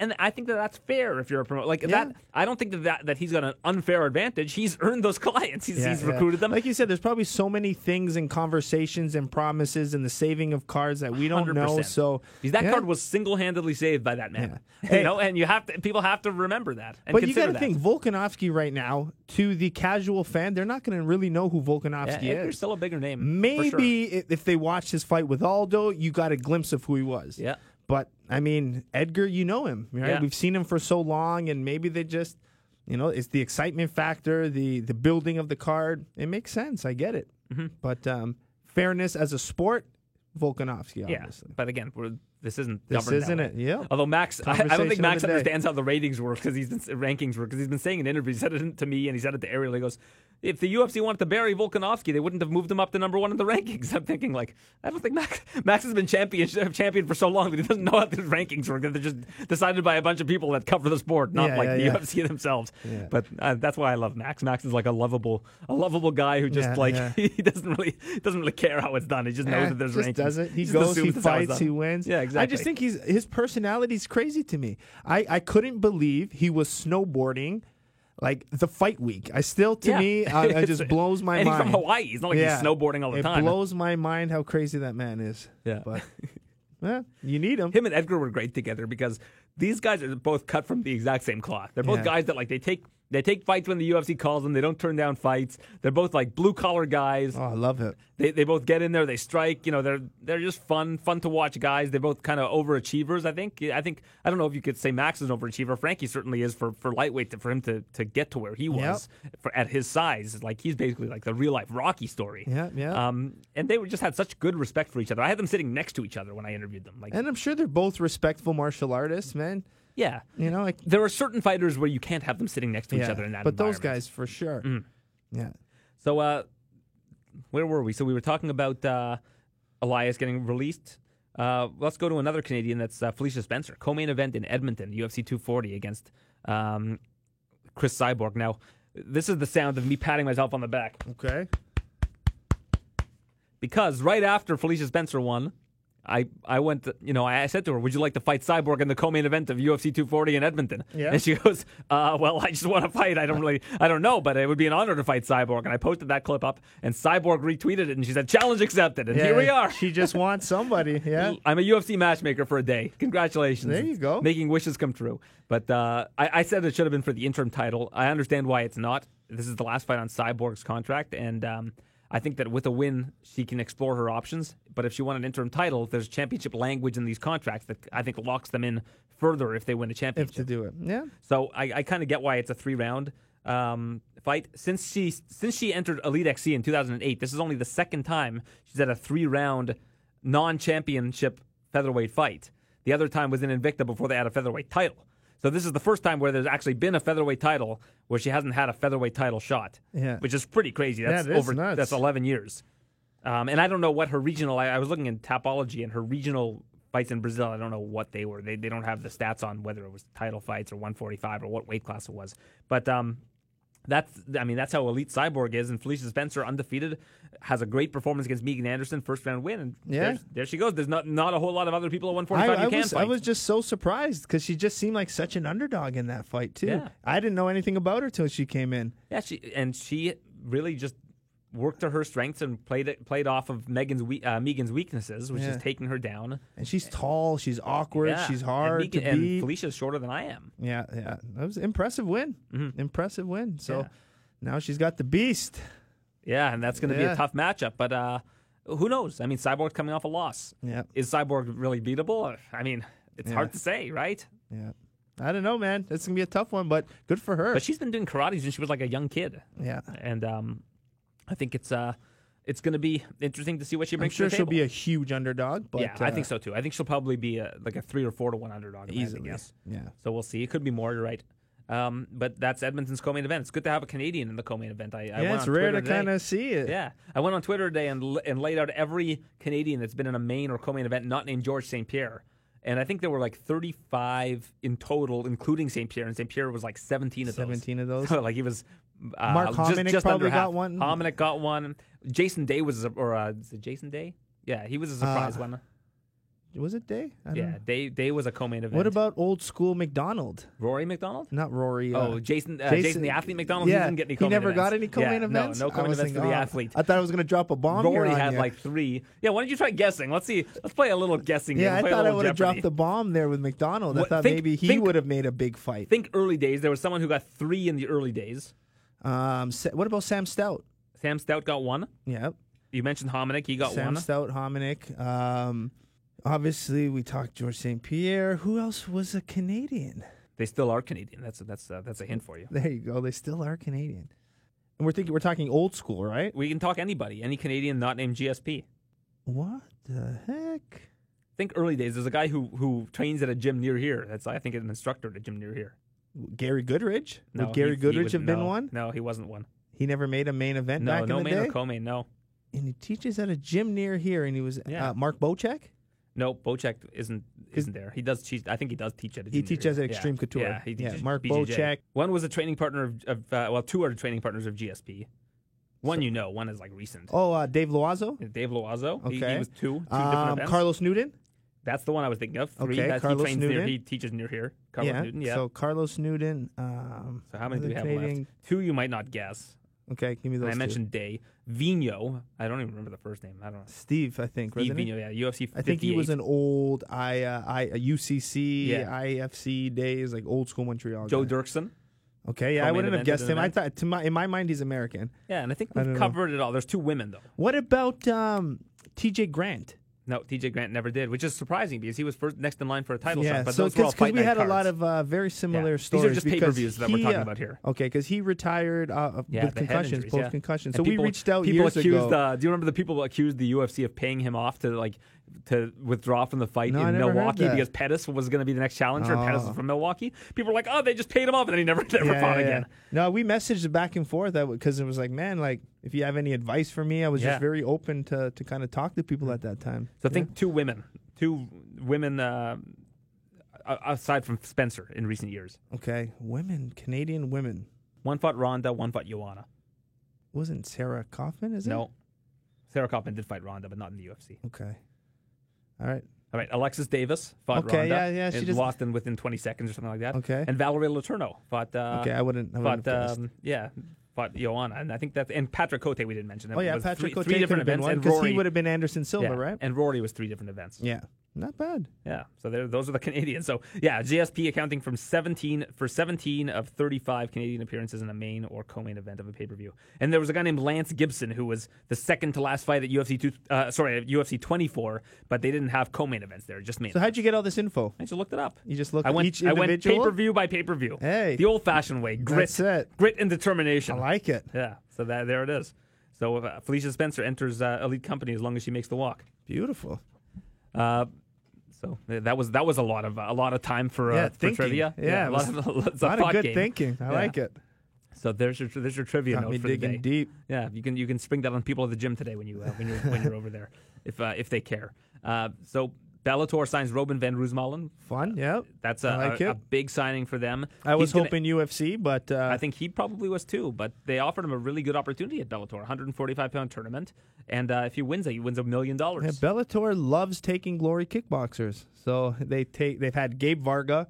and I think that that's fair if you're a promoter. Like Yeah. that, I don't think that, that that he's got an unfair advantage. He's earned those clients. He's, Yeah, he's yeah. recruited them. Like you said, there's probably so many things and conversations and promises and the saving of cards that we don't know. 100%. So Because that card was single-handedly saved by that man. Yeah. you Hey. know, and you have to people have to remember that. And But you got to think Volkanovski right now to the casual fan, they're not going to really know who Volkanovski yeah, is. still a bigger name. for sure. Maybe if they watched his fight with Aldo, you got a glimpse of who he was. Yeah. But I mean, Edgar, you know him, right? Yeah. We've seen him for so long, and maybe they just, you know, it's the excitement factor, the the building of the card. It makes sense. I get it. Mm-hmm. But um, fairness as a sport, Volkanovski, Yeah, but again, we're, this isn't This isn't it? Yeah. Although Max, I, I don't think Max understands how the ratings work because he's been rankings work because he's been saying in interviews. He said it to me and he said it to Ariel. He goes, "If the UFC wanted to bury Volkanovski, they wouldn't have moved him up to number one in the rankings." I'm thinking like, I don't think Max Max has been champion champion for so long that he doesn't know how the rankings work. They're just decided by a bunch of people that cover the sport, not Yeah, like yeah, the yeah. UFC themselves. But uh, that's why I love Max. Max is like a lovable, a lovable guy who just like he doesn't really doesn't really care how it's done. He just knows that there's just rankings. does it. He Just goes, he assumes that's how it's fights, he wins. Yeah, exactly. I just think he's his personality's crazy to me. I, I couldn't believe he was snowboarding like the fight week. I still to Yeah. me uh, it just blows my and mind. he's from Hawaii. He's not like Yeah. he's snowboarding all the it time. blows my mind how crazy that man is. Yeah. But yeah, you need him. Him and Edgar were great together because these guys are both cut from the exact same cloth. They're both Yeah. guys that like they take they take fights when the UFC calls them. They don't turn down fights. They're both like blue collar guys. Oh, I love it. They, they both get in there. They strike. You know, they're they're just fun fun to watch guys. They're both kind of overachievers. I think. I think I don't know if you could say Max is an overachiever. Frankie certainly is for, for lightweight to, for him to, to get to where he was for, at his size. Like he's basically like the real life Rocky story. Yeah, yeah. Um, and they just had such good respect for each other. I had them sitting next to each other when I interviewed them. Like, And I'm sure they're both respectful martial artists, man. Yeah, You know, like there are certain fighters where you can't have them sitting next to each other in that. But those guys for sure. Mm. Yeah. So, uh, where were we? So we were talking about uh, Elias getting released. Uh, let's go to another Canadian. That's uh, Felicia Spencer, co-main event in Edmonton, UFC 240 against um, Cris Cyborg. Now, this is the sound of me patting myself on the back Okay. because right after Felicia Spencer won. I, I went, to, you know, I said to her, Would you like to fight Cyborg in the co main event of UFC 240 in Edmonton? Yeah. And she goes, uh, Well, I just want to fight. I don't really, I don't know, but it would be an honor to fight Cyborg. And I posted that clip up, and Cyborg retweeted it, and she said, Challenge accepted. And here we are. She just wants somebody. Yeah. I'm a UFC matchmaker for a day. Congratulations. There you It's go. Making wishes come true. But uh, I, I said it should have been for the interim title. I understand why it's not. This is the last fight on Cyborg's contract, and um, I think that with a win, she can explore her options. But if she won an interim title, there's championship language in these contracts that I think locks them in further if they win a If championship. to do it. Yeah. So I, I kind of get why it's a three round um, fight. Since she since she entered Elite XC in 2008, this is only the second time she's had a three round non championship featherweight fight. The other time was in Invicta before they had a featherweight title. So this is the first time where there's actually been a featherweight title where she hasn't had a featherweight title shot. Yeah. which is pretty crazy. That's is over. nuts. That's 11 years. Um, and I don't know what her regional. I, I was looking in Tapology and her regional fights in Brazil. I don't know what they were. They they don't have the stats on whether it was title fights or 145 or what weight class it was. But um, That's, I mean, that's how elite Cyborg is. And Felicia Spencer, undefeated, has a great performance against Megan Anderson, first round win. And Yeah. there she goes. There's not not a whole lot of other people at I, 145 I you can was, I was just so surprised because she just seemed like such an underdog in that fight too. Yeah. I didn't know anything about her till she came in. Yeah, she and she really just worked to her strengths and played it played off of Megan's we, uh, Megan's weaknesses, which Yeah. is taking her down. And she's tall, she's awkward, Yeah. she's And hard Megan- to and beat. Felicia's shorter than I am. yeah, yeah, that was an impressive win. Impressive win. So Yeah. now she's got the beast. Yeah, and that's going to be a tough matchup. But uh, who knows? I mean, Cyborg's coming off a loss. Yeah, Is Cyborg really beatable? I mean, it's hard to say, right? yeah. I don't know, man. It's gonna be a tough one, but good for her. But she's been doing karate since she was like a young kid, yeah, and um, I think it's uh, it's going to be interesting to see what she I'm sure she'll be a huge underdog. But yeah, I uh, think so too. I think she'll probably be a, like a three or four to one underdog. if I had to easily. guess. Yeah. So we'll see. It could be more. You're right. Um, but that's Edmonton's co-main event. It's good to have a Canadian in the co-main event. I, I Yeah, it's rare Twitter to kind of see it. Yeah, I went on Twitter today and l- and laid out every Canadian that's been in a main or co-main event not named George St. Pierre, and I think there were like 35 in total, including St. Pierre, and St. Pierre was like 17 of those. 17 of those. So like he was. Uh, Mark just, Hominick just probably got one. Hominick got one. Jason Day was, a, or uh, is it Jason Day? Yeah, he was a surprise Uh, one. Was it Day? I don't Yeah, know. Day Day was a co-main event. What about old school MacDonald? Rory MacDonald? Not Rory. uh, Oh, Jason, uh, Jason, Jason- the athlete MacDonald. yeah, he didn't get any. he never got events. any co-main Yeah, events. No, no co-main events for thinking, the oh, athlete. I thought I was going to drop a bomb. Rory had you. like three. Yeah, why don't you try guessing? Let's see. Let's play a little guessing. Yeah, game. I thought I would have dropped the bomb there with MacDonald. I What- thought think- maybe he would have made a big fight. Think early days. There was someone who got three in the early days. Um, Sa- what about Sam Stout? Sam Stout got one. Yeah, You mentioned Hominick. He got one. Sam one. Stout, Hominick. Um, obviously, we talked George St. Pierre. Who else was a Canadian? They still are Canadian. That's that's uh, that's a hint for you. There you go. They still are Canadian. And we're thinking we're talking old school, right? We can talk anybody, any Canadian not named GSP. What the heck? Think early days. There's a guy who who trains at a gym near here. That's I think an instructor at a gym near here. Gary Goodridge? No, would Gary he- he Goodridge would- have been no, one? No, he wasn't one. He never made a main event No, back no in the main day. or co-main. No, and he teaches at a gym near here, and he was Yeah. uh, Mark Bocek. no. Bocek isn't isn't there. He does. Teach, I think he does teach at. A He teaches at Extreme yeah. Couture. Yeah, he Yeah, Mark BJJ. Bocek. One was a training partner of, of uh, well, two are training partners of GSP. One you know, one is like recent. Oh, uh, Dave Loiseau. Dave Loiseau. He, he Okay. was two, two different Um, events. Carlos Newton. That's the one I was thinking of. Three. Okay, That's, Carlos he trains near. Newton. He teaches near here. Carlos yeah. Newton. Yeah. So Carlos Newton. Um, So how many do we have Canadian- left? Two you might not guess. Okay, give me those. And I two. mentioned Day. Vigneault. I don't even remember the first name. I don't know. Steve. I think. Steve? Vigneault. Yeah, UFC. 58. I think he was an old I uh, I uh, UCC Yeah. IFC days, like old school Montreal. Joe guy. Doerksen. Okay, yeah, I wouldn't have guessed him. I thought to my in my mind he's American. Yeah, and I think we've know. covered it all. There's two women though. What about um, T.J. Grant? No, TJ Grant never did, which is surprising because he was first next in line for a title yeah, shot. But so those were all fight we had cards. a lot of uh, very similar Yeah. stories. These are just because pay-per-views that we're talking uh, about here. Okay, because he retired uh, Yeah, with concussions, post concussion. So people- we reached out People years accused. ago. Uh, do you remember the people who accused the UFC of paying him off to like to withdraw from the fight No, in Milwaukee because Pettis was going to be the next challenger, and Pettis Oh. was from Milwaukee? People were like, "Oh, they just paid him off," and then he never never Yeah, fought yeah, again. yeah. No, we messaged back and forth because it was like, man, like if you have any advice for me, I was just very open to to kind of talk to people at that time. So I think two women, two women uh, aside from Spencer in recent years. Okay, women, Canadian women. One fought Ronda, one fought Joanna. Wasn't Sarah Kaufman? Is it? No, Sarah Kaufman did fight Ronda, but not in the UFC. Okay. All right. All right, Alexis Davis fought Okay, Ronda. yeah, yeah, she just- lost in within 20 seconds or something like that. Okay. And Valerie Letourneau fought. Uh, okay, I wouldn't. I wouldn't fought. Um, yeah, fought Joanna, and I think that and Patrick Cote we didn't mention. oh yeah, Patrick three, Cote three different events, because he would have been Anderson Silva, yeah, right? And Rory was three different events. Yeah, not bad. Yeah, so those are the Canadians. So yeah, GSP accounting from 17 for 17 of 35 Canadian appearances in a main or co-main event of a pay-per-view. And there was a guy named Lance Gibson who was the second to last fight at UFC two, uh, sorry, UFC 24, but they didn't have co-main events there, just main. So how'd you get all this info? I just looked it up. You just looked I went, each I went pay-per-view by pay-per-view. Hey. the old-fashioned way, grit, That's it. grit and determination. I like it. yeah, so that there it is. So uh, Felicia Spencer enters uh, elite company as long as she makes the walk. Beautiful. Uh, so that was that was a lot of a lot of time for, uh, yeah, for trivia. Yeah, a it lot of, lots a lot of good game. thinking. I Yeah. like it. So there's your there's your trivia Got note me for the digging day. deep. Yeah, you can you can spring that on people at the gym today when you uh, when you're when you're over there, if uh, if they care. Uh, so Bellator signs Robin van Roosmalen. Fun, yeah. That's a, like a, a big signing for them. I was He's gonna- hoping UFC, but uh, I think he probably was too, but they offered him a really good opportunity at Bellator, 145 pound tournament, and uh, if he wins it, he wins a million dollars. yeah. Bellator loves taking glory kickboxers. So they take they've had Gabe Varga,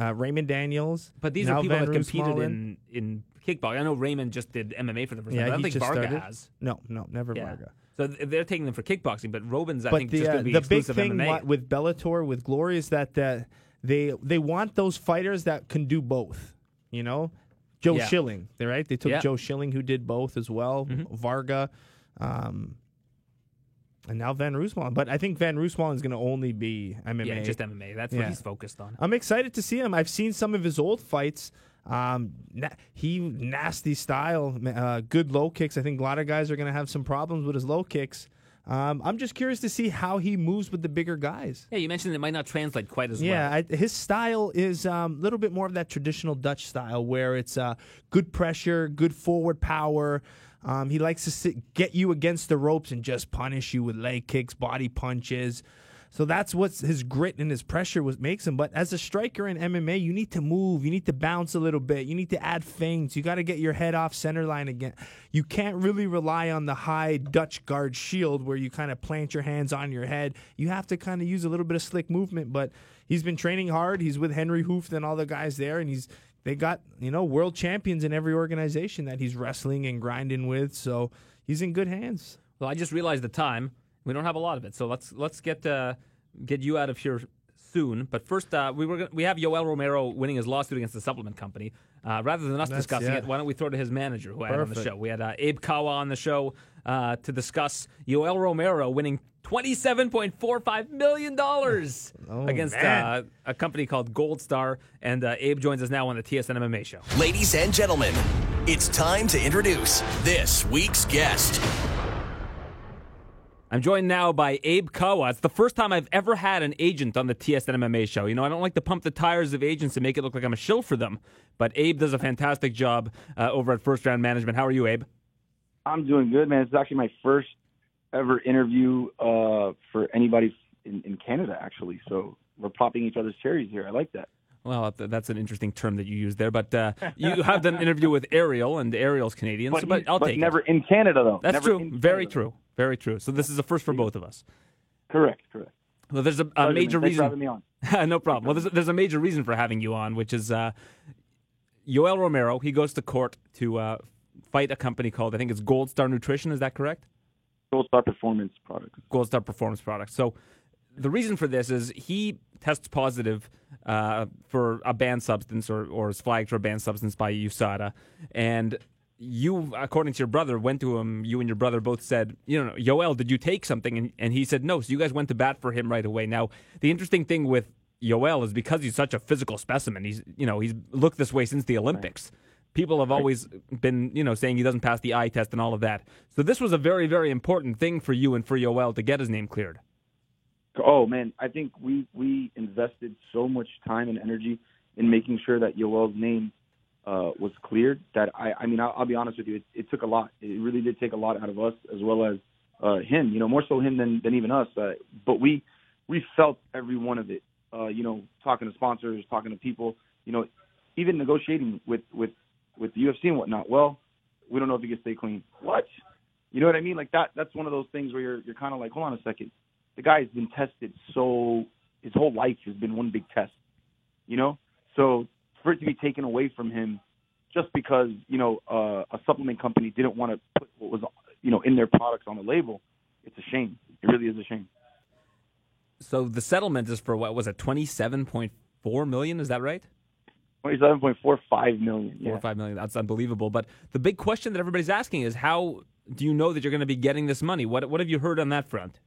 uh, Raymond Daniels, But these are people Van that competed Roosmalen. in in kickboxing. I know Raymond just did MMA for the first Yeah, time. but I don't think Varga started. has. No, no, never Yeah. Varga. So they're taking them for kickboxing, but Robin's I but think the just uh, going to be the big thing MMA. with Bellator with Glory is that uh, they they want those fighters that can do both. You know, Joe Yeah. Schilling, right? They took Yeah. Joe Schilling who did both as well. Mhm. Varga, um, and now Van Roosmalen. But I think Van Roosmalen is going to only be MMA. yeah, just MMA. That's what he's focused on. I'm excited to see him. I've seen some of his old fights. Um, na- he nasty style, uh, good low kicks. I think a lot of guys are going to have some problems with his low kicks. Um, I'm just curious to see how he moves with the bigger guys. Yeah, you mentioned it might not translate quite as Yeah, well. I, his style is a um, little bit more of that traditional Dutch style where it's uh, good pressure, good forward power. Um, he likes to sit, get you against the ropes and just punish you with leg kicks, body punches. So that's what's his grit and his pressure was makes him. But as a striker in MMA, you need to move, you need to bounce a little bit, you need to add feints. You got to get your head off center line again. You can't really rely on the high Dutch guard shield where you kind of plant your hands on your head. You have to kind of use a little bit of slick movement. But he's been training hard. He's with Henry Hooft and all the guys there, and he's they got you know world champions in every organization that he's wrestling and grinding with. So he's in good hands. Well, I just realized the time. We don't have a lot of it, so let's let's get uh, get you out of here soon. But first, uh, we were gonna, we have Yoel Romero winning his lawsuit against the supplement company. Uh, rather than us That's- discussing yeah. it, why don't we throw to his manager who I had on the show? We had uh, Abe Kawa on the show uh, to discuss Yoel Romero winning twenty-seven point four five million dollars against uh, a company called Gold Star. And uh, Abe joins us now on the TSN MMA show. Ladies and gentlemen, it's time to introduce this week's guest. I'm joined now by Abe Kawa. It's the first time I've ever had an agent on the TSN MMA show. You know, I don't like to pump the tires of agents and make it look like I'm a shill for them, but Abe does a fantastic job uh, over at First Round Management. How are you, Abe? I'm doing good, man. It's actually my first ever interview uh, for anybody in, in Canada, actually. So we're popping each other's cherries here. I like that. Well, that's an interesting term that you use there, but uh, you have done an interview with Ariel, and Ariel's Canadian, so, but I'll but take never it. in Canada, though. That's Never true. Very Canada. true. Very true. So this is a first for both of us. Correct, correct. Well, there's a, a major man. For having reason. me on. no problem. Well, there's, there's a major reason for having you on, which is uh, Yoel Romero. He goes to court to uh, fight a company called, I think it's Gold Star Nutrition. Is that correct? Gold Star Performance Products. Gold Star Performance Products. So the reason for this is he tests positive uh, for a banned substance or, or is flagged for a banned substance by USADA. And you, according to your brother, went to him. You and your brother both said, you know, Yoel, did you take something? And, and he said no. So you guys went to bat for him right away. Now, the interesting thing with Yoel is because he's such a physical specimen. He's, you know, he's looked this way since the Olympics. People have always been, you know, saying he doesn't pass the eye test and all of that. So this was a very, very important thing for you and for Yoel to get his name cleared. Oh man, I think we we invested so much time and energy in making sure that Yoel's name uh, was cleared. That I, I mean, I'll, I'll be honest with you, it, it took a lot. It really did take a lot out of us as well as uh, him. You know, more so him than than even us. Uh, but we we felt every one of it. Uh, you know, talking to sponsors, talking to people. You know, even negotiating with with with the UFC and whatnot. Well, we don't know if he can stay clean. What? You know what I mean? Like that. That's one of those things where you're you're kind of like, hold on a second. The guy's been tested so his whole life has been one big test. You know, so for it to be taken away from him just because you know uh, a supplement company didn't want to put what was you know in their products on the label, it's a shame. It really is a shame. So the settlement is for what was it, twenty seven point four million? Is that right? Twenty-seven point four five million. Four Yeah. or five million. That's unbelievable. But the big question that everybody's asking is how do you know that you're going to be getting this money? What what have you heard on that front?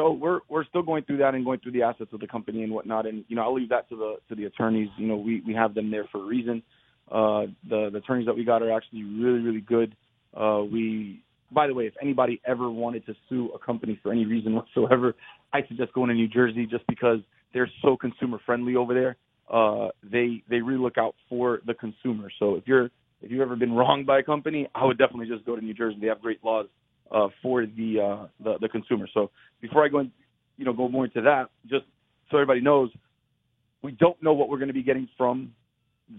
So we're we're still going through that and going through the assets of the company and whatnot. And you know, I'll leave that to the to the attorneys. You know, we we have them there for a reason. Uh, the the attorneys that we got are actually really really good. Uh, we by the way, if anybody ever wanted to sue a company for any reason whatsoever, I suggest going to New Jersey just because they're so consumer friendly over there. Uh, they they really look out for the consumer. So if you're if you've ever been wronged by a company, I would definitely just go to New Jersey. They have great laws uh, for the, uh, the the consumer. So before I go in, you know go more into that, just so everybody knows, we don't know what we're going to be getting from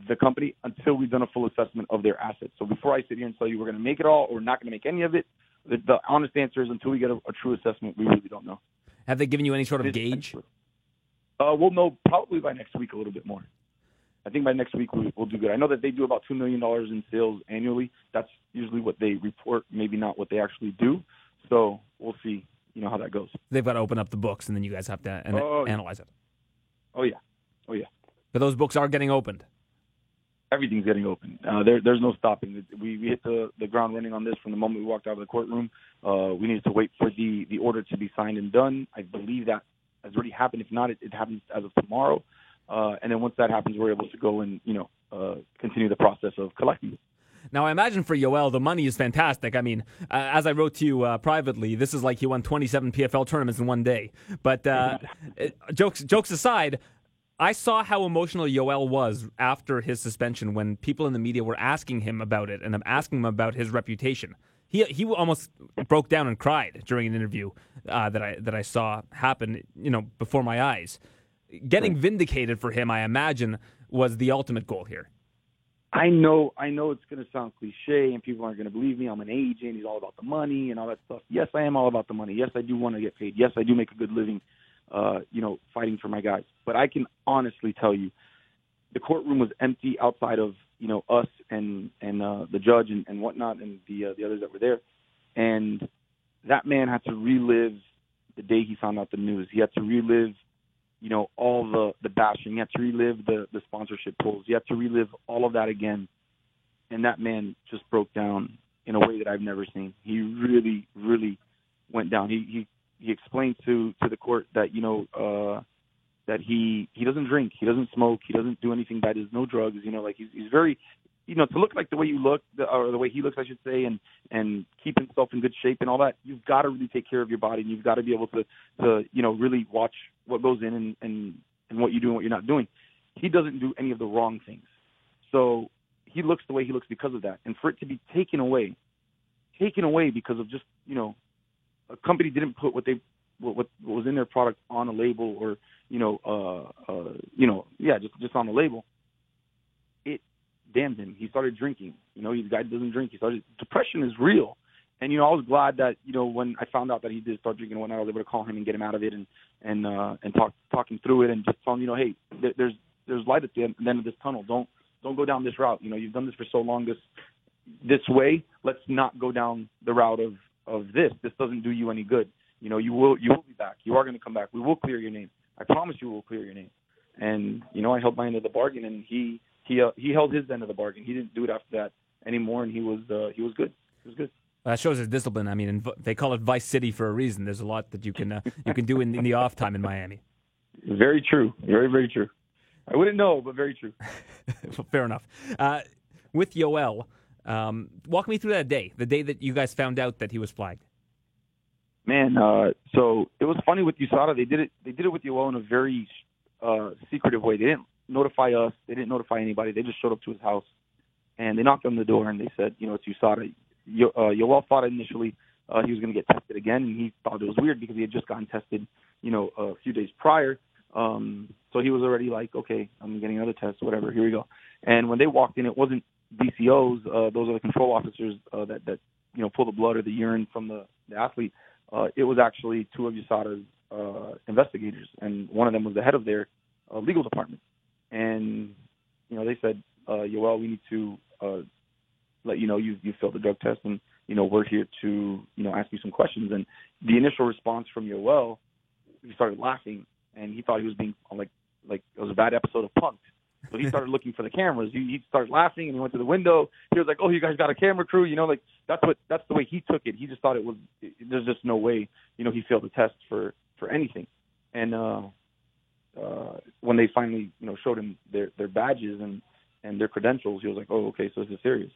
the company until we've done a full assessment of their assets. So before I sit here and tell you we're going to make it all or we're not going to make any of it, the, the honest answer is until we get a, a, true assessment, we really don't know. Have they given you any sort of gauge? Uh, we'll know probably by next week a little bit more. I think by next week we, will do good. I know that they do about two million dollars in sales annually. That's usually what they report, maybe not what they actually do. So we'll see, you know, how that goes. They've got to open up the books, and then you guys have to an- oh, analyze it. Oh yeah, oh yeah. But those books are getting opened everything's getting open. Uh, there, there's no stopping. We, we hit the, the ground running on this from the moment we walked out of the courtroom. Uh, we needed to wait for the, the order to be signed and done. I believe that has already happened. If not, it, it happens as of tomorrow. Uh, and then once that happens, we're able to go and you know uh, continue the process of collecting. Now, I imagine for Yoel, the money is fantastic. I mean, uh, as I wrote to you uh, privately, this is like he won 27 PFL tournaments in one day. But uh, jokes jokes aside, I saw how emotional Yoel was after his suspension when people in the media were asking him about it and asking him about his reputation. He he almost broke down and cried during an interview uh, that I that I saw happen, you know, before my eyes. Getting vindicated for him, I imagine, was the ultimate goal here. I know, I know it's going to sound cliche, and people aren't going to believe me. I'm an agent. He's all about the money and all that stuff. Yes, I am all about the money. Yes, I do want to get paid. Yes, I do make a good living uh, you know, fighting for my guys. But I can honestly tell you, the courtroom was empty outside of you know us and and uh, the judge and, and whatnot and the uh, the others that were there, and that man had to relive the day he found out the news. He had to relive, you know, all the the bashing. He had to relive the the sponsorship pulls. He had to relive all of that again, and that man just broke down in a way that I've never seen. He really, really went down. He he he explained to to the court that you know uh, that he he doesn't drink, he doesn't smoke, he doesn't do anything bad. There's no drugs. You know, like he's he's very you know to look like the way you look or the way he looks, I should say, and and keep himself in good shape and all that. You've got to really take care of your body, and you've got to be able to to you know really watch what goes in and and and what you do and what you're not doing. He doesn't do any of the wrong things, so he looks the way he looks because of that. And for it to be taken away, taken away because of just you know a company didn't put what they what, what was in their product on a label or you know uh uh you know yeah just just on the label it damned him. He started drinking. You know he's guy doesn't drink. He started depression is real and you know I was glad that you know when I found out that he did start drinking and whatnot I was able to call him and get him out of it and and uh and talk talking through it and just tell him you know hey there, there's there's light at the end, the end of this tunnel don't don't go down this route you know you've done this for so long this this way let's not go down the route of of this. This doesn't do you any good. You know, you will you will be back. You are going to come back. We will clear your name. I promise you, we'll clear your name. And you know, I held my end of the bargain, and he he uh, he held his end of the bargain. He didn't do it after that anymore, and he was uh, he was good. He was good. That shows his discipline. I mean, they call it Vice City for a reason. There's a lot that you can uh, you can do in, in the off time in Miami. Very true. Very very true. I wouldn't know, but very true. fair enough. Uh, with Yoel, um, walk me through that day, the day that you guys found out that he was flagged. Man, uh, so it was funny with USADA. They did it. They did it with Yoel in a very uh, secretive way. They didn't notify us. They didn't notify anybody. They just showed up to his house, and they knocked on the door and they said, you know, it's USADA. Yo, uh, Yoel thought initially uh, he was going to get tested again, and he thought it was weird because he had just gotten tested, you know, a few days prior. Um, so he was already like, okay, I'm getting another test, whatever. Here we go. And when they walked in, it wasn't DCOs. Uh, those are the control officers uh, that that you know pull the blood or the urine from the, the athlete. Uh, it was actually two of USADA's uh, investigators, and one of them was the head of their uh, legal department. And you know, they said, uh, "Yoel, we need to uh, let you know you you failed the drug test, and you know we're here to you know ask you some questions." And the initial response from Yoel, he started laughing, and he thought he was being like like it was a bad episode of Punk'd. So he started looking for the cameras. He, he started laughing and he went to the window. He was like, "Oh, you guys got a camera crew?" You know, like that's what that's the way he took it. He just thought it was. There's just no way, you know, he failed the test for for anything. And uh, uh, when they finally, you know, showed him their their badges and and their credentials, he was like, "Oh, okay, so this is serious."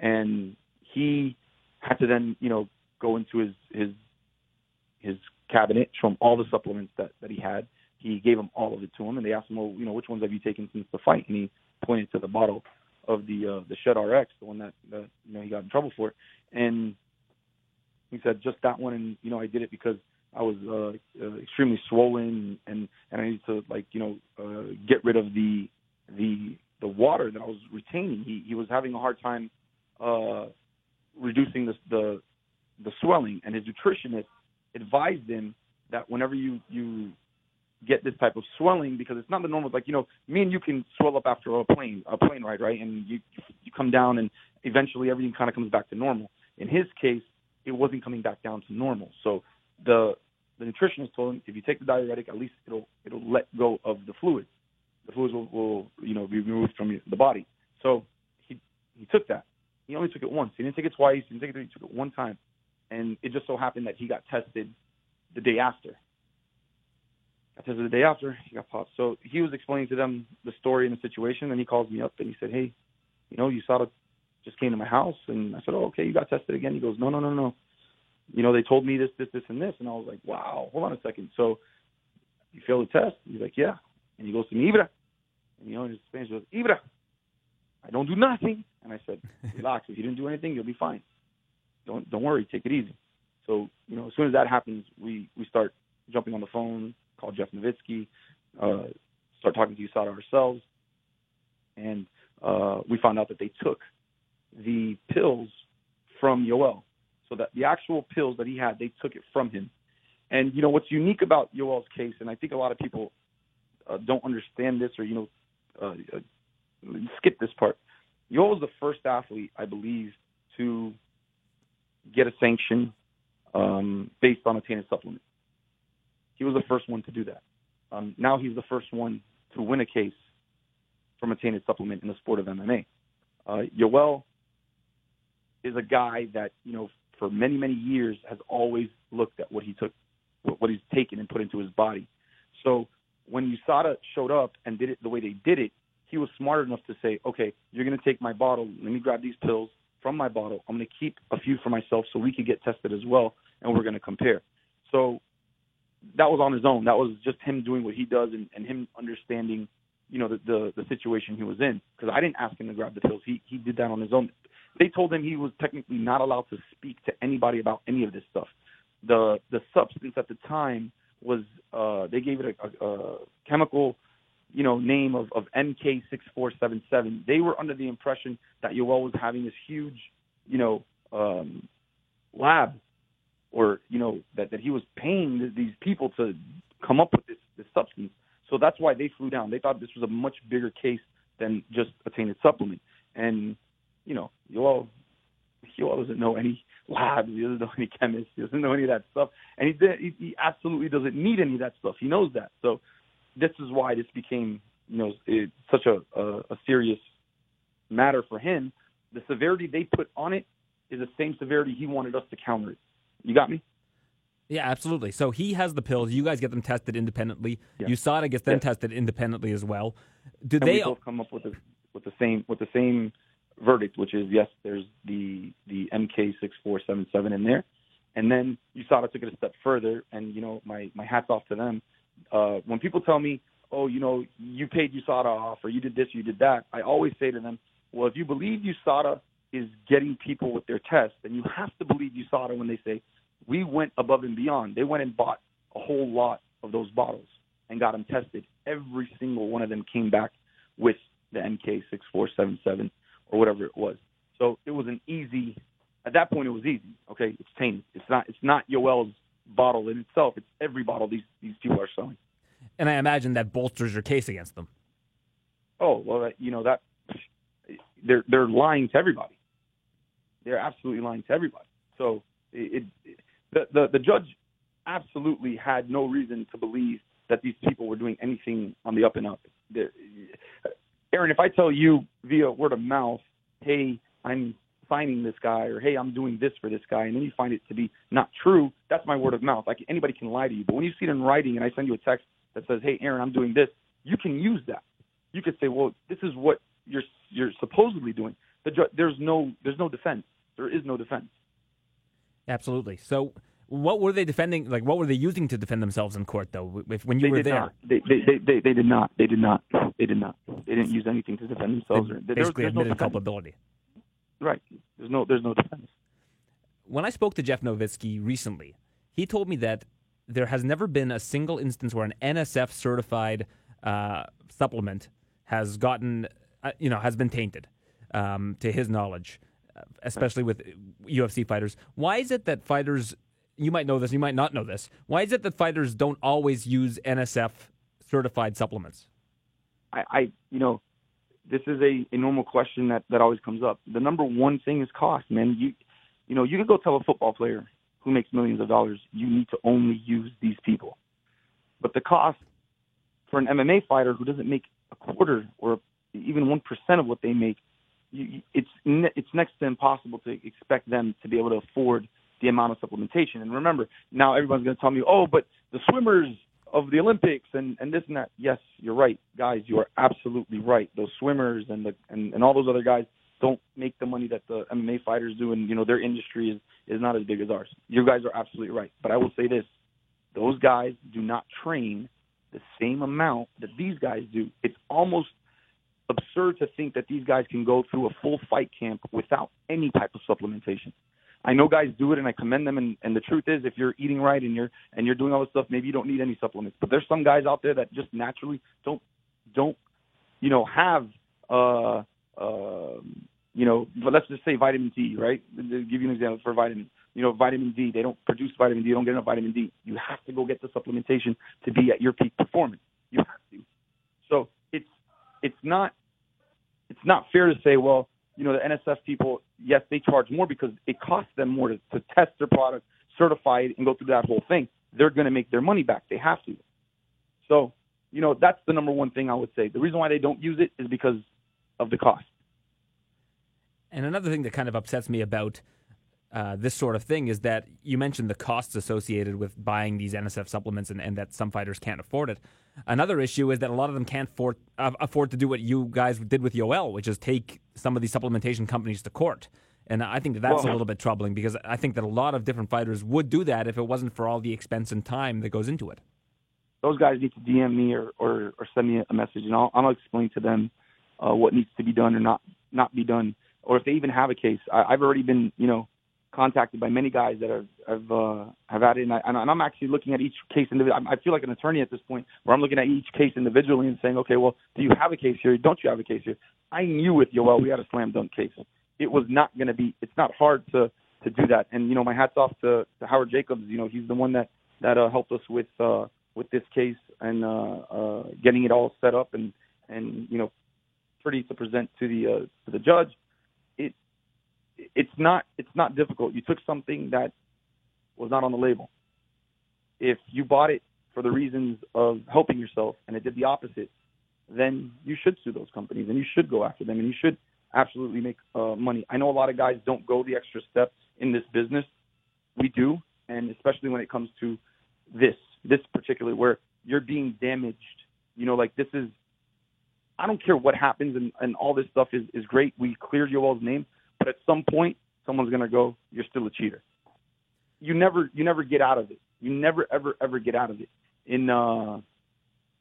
And he had to then, you know, go into his his his cabinet, show him all the supplements that that he had, he gave them all of it to him, and they asked him, "Well, you know, which ones have you taken since the fight?" And he pointed to the bottle of the uh, the Shred RX, the one that, you know he got in trouble for, and he said, "Just that one." And you know, I did it because I was uh, uh, extremely swollen, and and I needed to like you know uh, get rid of the the the water that I was retaining. He he was having a hard time uh, reducing the, the the swelling, and his nutritionist advised him that whenever you you get this type of swelling because it's not the normal like you know me and you can swell up after a plane a plane ride right? And you you come down and eventually everything kind of comes back to normal. In his case it wasn't coming back down to normal. So the the nutritionist told him if you take the diuretic at least it'll it'll let go of the fluids the fluids will, will you know be removed from the body. So he he took that only took it once he didn't take it twice he didn't take it three. he took it one time and it just so happened that he got tested the day after I tested the day after he got popped. So he was explaining to them the story and the situation, and he calls me up and he said, "Hey, you know, USADA just came to my house," and I said, "Oh, okay, you got tested again." He goes, "No, no, no, no. You know, they told me this, this, this, and this," and I was like, "Wow, hold on a second. So you failed the test?" He's like, "Yeah," and he goes to me, "Ibra," and you know, in Spanish, he goes, "Ibra." I don't do nothing, and I said, "Relax. If you didn't do anything, you'll be fine. Don't don't worry. Take it easy." So you know, as soon as that happens, we we start jumping on the phone call Jeff Novitzky, uh, start talking to USADA ourselves, and uh, we found out that they took the pills from Yoel. So that the actual pills that he had, they took it from him. And you know what's unique about Yoel's case, and I think a lot of people uh, don't understand this, or you know, uh, skip this part. Yoel was the first athlete, I believe, to get a sanction um, based on a tainted supplement. He was the first one to do that. Um, now he's the first one to win a case from a tainted supplement in the sport of MMA. Uh, Yoel is a guy that you know for many many years has always looked at what he took, what he's taken and put into his body. So when USADA showed up and did it the way they did it, he was smart enough to say, okay, you're going to take my bottle. Let me grab these pills from my bottle. I'm going to keep a few for myself so we could get tested as well, and we're going to compare. So that was on his own. That was just him doing what he does and, and him understanding, you know, the, the the situation he was in. Because I didn't ask him to grab the pills. He he did that on his own. They told him he was technically not allowed to speak to anybody about any of this stuff. The the substance at the time was uh, they gave it a, a, a chemical, you know, name of, of MK6477. They were under the impression that Yoel was having this huge, you know, um, lab or you know that that he was paying these people to come up with this this substance. So that's why they flew down. They thought this was a much bigger case than just a tainted supplement. And you know, Yoel Yoel doesn't know any labs. He doesn't know any chemists. He doesn't know any of that stuff. And he did, he, he absolutely doesn't need any of that stuff. He knows that. So this is why this became you know it, such a, a a serious matter for him. The severity they put on it is the same severity he wanted us to counter it. You got me? Yeah, absolutely. So he has the pills. You guys get them tested independently. Yeah. USADA gets them Yeah. tested independently as well. Do and they? we both come up with the with the same with the same verdict, which is yes, there's the the MK six four seven seven in there, and then USADA took it a step further, and you know my my hats off to them. Uh, when people tell me, oh, you know, you paid USADA off, or you did this, you did that, I always say to them, well, if you believe USADA is getting people with their tests, then you have to believe USADA when they say we went above and beyond. They went and bought a whole lot of those bottles and got them tested. Every single one of them came back with the MK6477 or whatever it was. So it was an easy. At that point, it was easy. Okay, it's tainted. It's not. It's not Yoel's bottle in itself. It's every bottle these these people are selling. and I imagine that bolsters your case against them. Oh well, that, you know that they're they're lying to everybody. They're absolutely lying to everybody. So it, it the, the the judge absolutely had no reason to believe that these people were doing anything on the up and up. The- Aaron, if I tell you via word of mouth, hey, I'm signing this guy, or hey, I'm doing this for this guy, and then you find it to be not true, that's my word of mouth. Like anybody can lie to you, but when you see it in writing, and I send you a text that says, hey, Aaron, I'm doing this, you can use that. You could say, well, this is what you're you're supposedly doing. The ju- there's no there's no defense. There is no defense. Absolutely. So, what were they defending? Like, what were they using to defend themselves in court, though? If, when you they were there. They, they, they, they, they did not. They did not. They did not. They didn't use anything to defend themselves. they or, there, basically there's no admitted defense. culpability. Right. There's no there's no defense. when I spoke to Jeff Novitzky recently, he told me that there has never been a single instance where an NSF certified uh, supplement has gotten, uh, you know, has been tainted, um, to his knowledge, uh, especially with UFC fighters. Why is it that fighters, you might know this, you might not know this, why is it that fighters don't always use NSF certified supplements? I, I you know, this is a, a normal question that, that always comes up. The number one thing is cost, man. You you know, you could go tell a football player who makes millions of dollars, you need to only use these people. But the cost for an MMA fighter who doesn't make a quarter or even one percent of what they make, you, it's it's next to impossible to expect them to be able to afford the amount of supplementation. And remember, now everyone's going to tell me, oh, but the swimmers of the Olympics and and this and that. Yes, you're right, guys. You are absolutely right. Those swimmers and the and, and all those other guys don't make the money that the MMA fighters do, and you know their industry is is not as big as ours. You guys are absolutely right. But I will say this: those guys do not train the same amount that these guys do. It's almost absurd to think that these guys can go through a full fight camp without any type of supplementation. I know guys do it, and I commend them. And, and the truth is, if you're eating right and you're and you're doing all this stuff, maybe you don't need any supplements. But there's some guys out there that just naturally don't don't you know have uh, uh, you know, but let's just say vitamin D, right? To give you an example for vitamin, you know, vitamin D, they don't produce vitamin D, you don't get enough vitamin D. You have to go get the supplementation to be at your peak performance. You have to. So it's it's not it's not fair to say, well, you know, the NSF people, yes, they charge more because it costs them more to, to test their product, certify it, and go through that whole thing. They're going to make their money back. They have to. So, you know, that's the number one thing I would say. The reason why they don't use it is because of the cost. And another thing that kind of upsets me about uh, this sort of thing is that you mentioned the costs associated with buying these NSF supplements and, and, that some fighters can't afford it. Another issue is that a lot of them can't afford, uh, afford to do what you guys did with Yoel, which is take some of these supplementation companies to court. And I think that that's well, a little bit troubling because I think that a lot of different fighters would do that if it wasn't for all the expense and time that goes into it. Those guys need to DM me or, or, or send me a message, and I'll, I'll explain to them uh, what needs to be done or not not be done or if they even have a case. I, I've already been, you know, contacted by many guys that have have, uh, have it, and, I, and I'm actually looking at each case individually. I feel like an attorney at this point, where I'm looking at each case individually and saying, okay, well, do you have a case here? Don't you have a case here? I knew with Yoel we had a slam dunk case. It was not going to be. It's not hard to to do that. And you know, my hats off to, to Howard Jacobs. You know, he's the one that that uh, helped us with uh, with this case and uh, uh, getting it all set up and and you know, pretty to present to the uh, to the judge it's not it's not difficult. You took something that was not on the label. If you bought it for the reasons of helping yourself and it did the opposite, then you should sue those companies and you should go after them and you should absolutely make uh, money. I know a lot of guys don't go the extra step in this business. We do, and especially when it comes to this, this particularly where you're being damaged. You know, like this is. I don't care what happens, and, and all this stuff is, is great. We cleared Yoel's name, but at some point, someone's going to go, "You're still a cheater." You never, you never get out of it. You never, ever, ever get out of it. In uh,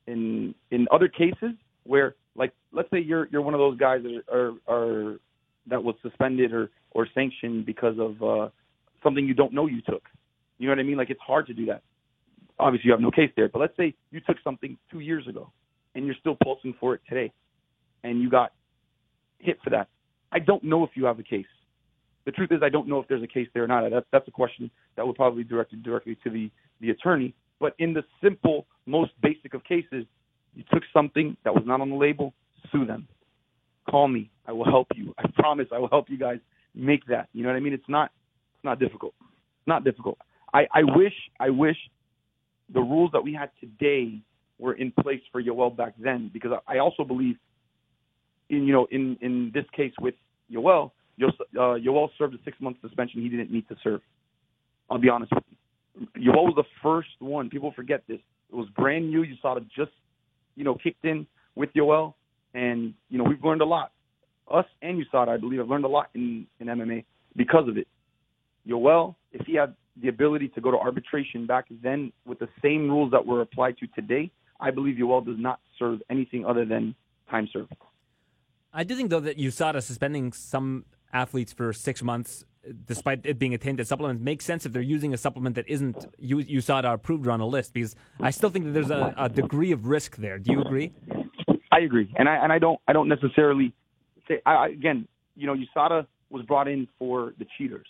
in in other cases where, like, let's say you're you're one of those guys that are are that was suspended or or sanctioned because of uh, something you don't know you took. You know what I mean? Like, it's hard to do that. Obviously, you have no case there. But let's say you took something two years ago and you're still pulsing for it today, and you got hit for that I don't know if you have a case. The truth is, I don't know if there's a case there or not. That's that's a question that would probably be directed directly to the the attorney. But in the simple, most basic of cases, you took something that was not on the label, sue them. Call me. I will help you. I promise I will help you guys make that. You know what I mean? It's not it's not difficult. It's not difficult. I, I wish I wish the rules that we had today were in place for Yoel back then because I also believe in you know in in this case with Yoel, Yoel, uh, Yoel served a six month suspension he didn't need to serve. I'll be honest with you. Yoel was the first one. People forget this. It was brand new. You saw it just you know kicked in with Yoel, and you know we've learned a lot. Us and USADA, I believe, have learned a lot in in MMA because of it. Yoel, if he had the ability to go to arbitration back then with the same rules that were applied to today, I believe Yoel does not serve anything other than time served. I do think though that USADA suspending some athletes for six months despite it being a tainted supplement, makes sense if they're using a supplement that isn't USADA approved or on a list. Because I still think that there's a, a degree of risk there. Do you agree? I agree, and I and I don't I don't necessarily say I, again. You know, USADA was brought in for the cheaters,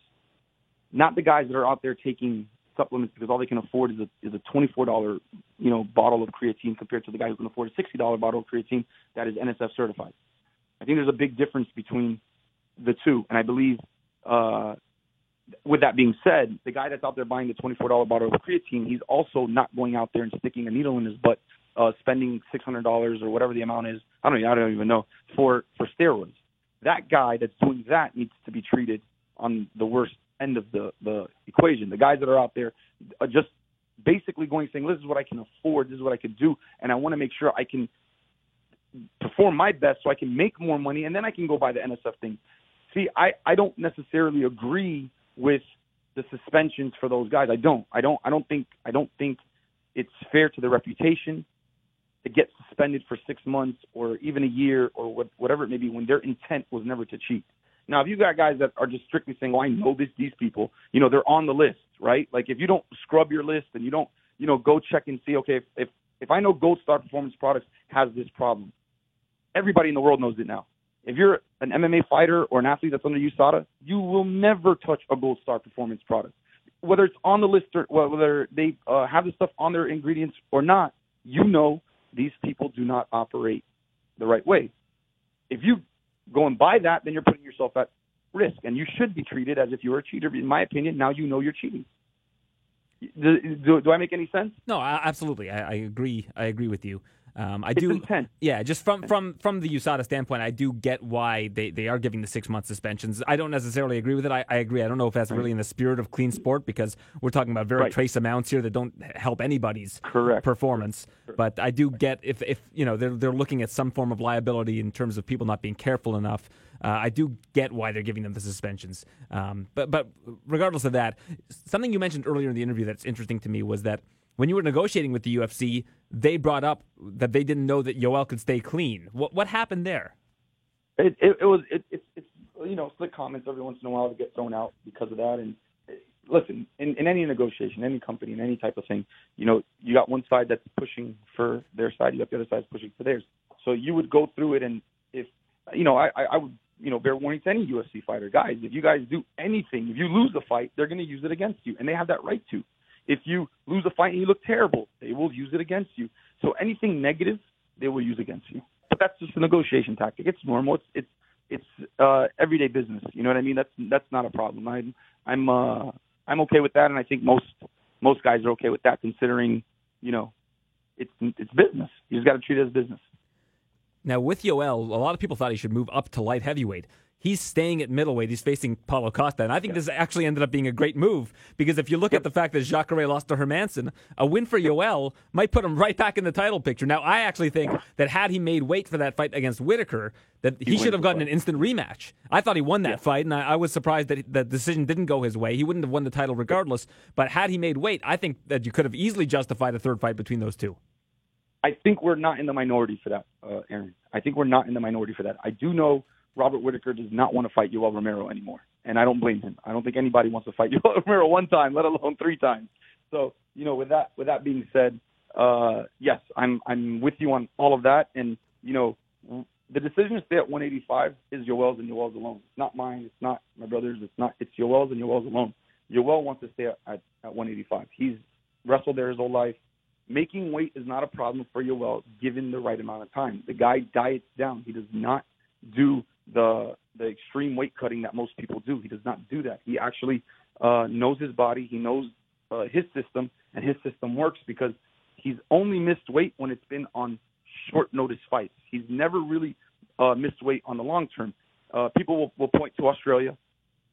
not the guys that are out there taking supplements because all they can afford is a is a twenty four dollar you know bottle of creatine compared to the guy who can afford a sixty dollar bottle of creatine that is NSF certified. I think there's a big difference between the two, and I believe. Uh, with that being said, the guy that's out there buying the $24 bottle of creatine, he's also not going out there and sticking a needle in his butt, uh, spending $600 or whatever the amount is. I don't, I don't even know for for steroids. That guy that's doing that needs to be treated on the worst end of the the equation. The guys that are out there are just basically going saying, "This is what I can afford. This is what I can do, and I want to make sure I can perform my best so I can make more money, and then I can go buy the NSF thing." See, I I don't necessarily agree with the suspensions for those guys. I don't. I don't. I don't think. I don't think it's fair to their reputation to get suspended for six months or even a year or what, whatever it may be when their intent was never to cheat. Now, if you got guys that are just strictly saying, "Well, I know this, these people," you know, they're on the list, right? Like if you don't scrub your list and you don't, you know, go check and see, okay, if if, if I know Gold Star Performance Products has this problem, everybody in the world knows it now. If you're an MMA fighter or an athlete that's under USADA, you will never touch a Gold Star Performance product, whether it's on the list or whether they uh, have the stuff on their ingredients or not. You know, these people do not operate the right way. If you go and buy that, then you're putting yourself at risk, and you should be treated as if you were a cheater. In my opinion, now you know you're cheating. Do, do, do I make any sense? No, absolutely. I, I agree. I agree with you. Um, I it's do. Intent. Yeah, just from from from the USADA standpoint, I do get why they, they are giving the six month suspensions. I don't necessarily agree with it. I, I agree. I don't know if that's really in the spirit of clean sport because we're talking about very right. trace amounts here that don't help anybody's Correct. performance. Correct. But I do get if if you know they're they're looking at some form of liability in terms of people not being careful enough. Uh, I do get why they're giving them the suspensions. Um, but but regardless of that, something you mentioned earlier in the interview that's interesting to me was that when you were negotiating with the UFC, they brought up that they didn't know that Yoel could stay clean. What what happened there? It it, it was it, it, it's you know slick comments every once in a while to get thrown out because of that. And eh, listen, in, in any negotiation, any company, in any type of thing, you know, you got one side that's pushing for their side, you got the other side pushing for theirs. So you would go through it, and if you know, I I would you know bear warning to any UFC fighter, guys. If you guys do anything, if you lose a fight, they're going to use it against you, and they have that right to. If you lose a fight and you look terrible, they will use it against you. So anything negative, they will use against you. But that's just a negotiation tactic. It's normal. It's it's it's uh, everyday business. You know what I mean? That's that's not a problem. I'm I'm uh, I'm okay with that, and I think most most guys are okay with that, considering you know it's it's business. You just got to treat it as business. Now with Yoel, a lot of people thought he should move up to light heavyweight he's staying at middleweight. He's facing Paulo Costa. And I think yeah. this actually ended up being a great move because if you look yep. at the fact that Jacare lost to Hermansson, a win for Yoel might put him right back in the title picture. Now, I actually think that had he made weight for that fight against Whittaker, that he, he should have gotten an instant rematch. I thought he won that yeah. fight, and I, I, was surprised that the decision didn't go his way. He wouldn't have won the title regardless. But had he made weight, I think that you could have easily justified a third fight between those two. I think we're not in the minority for that, uh, Aaron. I think we're not in the minority for that. I do know Robert Whittaker does not want to fight Yoel Romero anymore, and I don't blame him. I don't think anybody wants to fight Yoel Romero one time, let alone three times. So, you know, with that with that being said, uh, yes, I'm I'm with you on all of that, and you know, the decision to stay at 185 is Yoel's and Yoel's alone. It's not mine. It's not my brother's. It's not. It's Yoel's and Yoel's alone. Yoel wants to stay at, at, at 185. He's wrestled there his whole life. Making weight is not a problem for Yoel given the right amount of time. The guy diets down. He does not do the the extreme weight cutting that most people do. He does not do that. He actually uh, knows his body. He knows uh, his system, and his system works because he's only missed weight when it's been on short notice fights. He's never really uh, missed weight on the long term. Uh, people will, will point to Australia.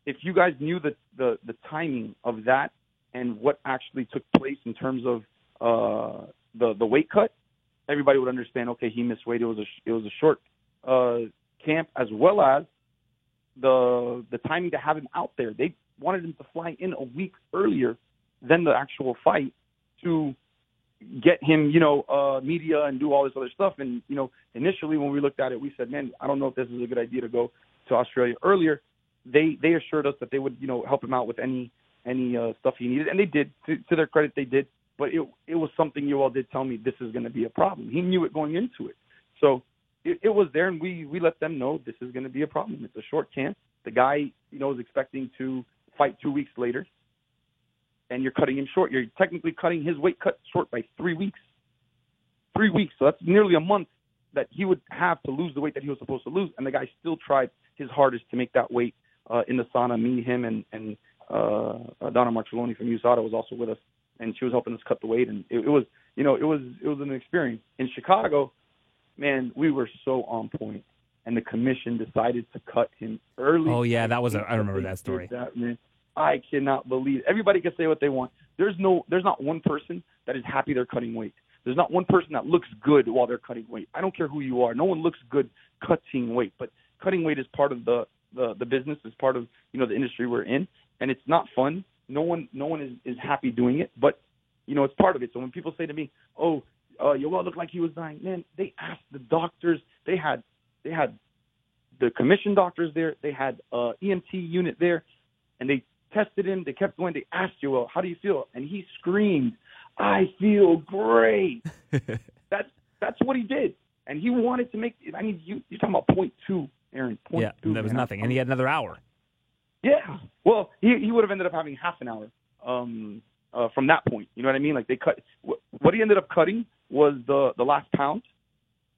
If you guys knew the, the the timing of that and what actually took place in terms of uh, the the weight cut, everybody would understand. Okay, he missed weight. It was a it was a short uh, camp as well as the the timing to have him out there. They wanted him to fly in a week earlier than the actual fight to get him, you know, uh, media and do all this other stuff. And you know, initially when we looked at it, we said, man, I don't know if this is a good idea to go to Australia earlier. they they assured us that they would you know help him out with any any uh, stuff he needed, and they did. To, to their credit, they did. But it it was something Yoel did tell me this is going to be a problem. He knew it going into it, so it, it was there, and we we let them know this is going to be a problem. It's a short camp. The guy you know is expecting to fight two weeks later, and you're cutting him short. You're technically cutting his weight cut short by three weeks. Three weeks, so that's nearly a month that he would have to lose the weight that he was supposed to lose, and the guy still tried his hardest to make that weight uh, in the sauna. Me, him, and and uh, Donna Marcelloni from USADA was also with us, and she was helping us cut the weight. And it, it was, you know, it was it was an experience. In Chicago, man, we were so on point, and the commission decided to cut him early. Oh yeah, that was a, I remember that story. That, man. I cannot believe it. everybody can say what they want. There's no, there's not one person that is happy they're cutting weight. There's not one person that looks good while they're cutting weight. I don't care who you are. No one looks good cutting weight, but cutting weight is part of the the, the business, is part of you know the industry we're in, and it's not fun. No one no one is, is happy doing it, but you know it's part of it. So when people say to me, "Oh, uh, Yoel looked like he was dying," man, they asked the doctors. They had they had the commission doctors there. They had uh, EMT unit there, and they tested him. They kept going. They asked Yoel, "How do you feel?" And he screamed, "I feel great." that's that's what he did, and he wanted to make. I mean, you you're talking about point two, Aaron. Point yeah, two, that was man. nothing, and he had another hour. Yeah. Well, he he would have ended up having half an hour um, uh, from that point. You know what I mean? Like they cut. What he ended up cutting was the the last pound,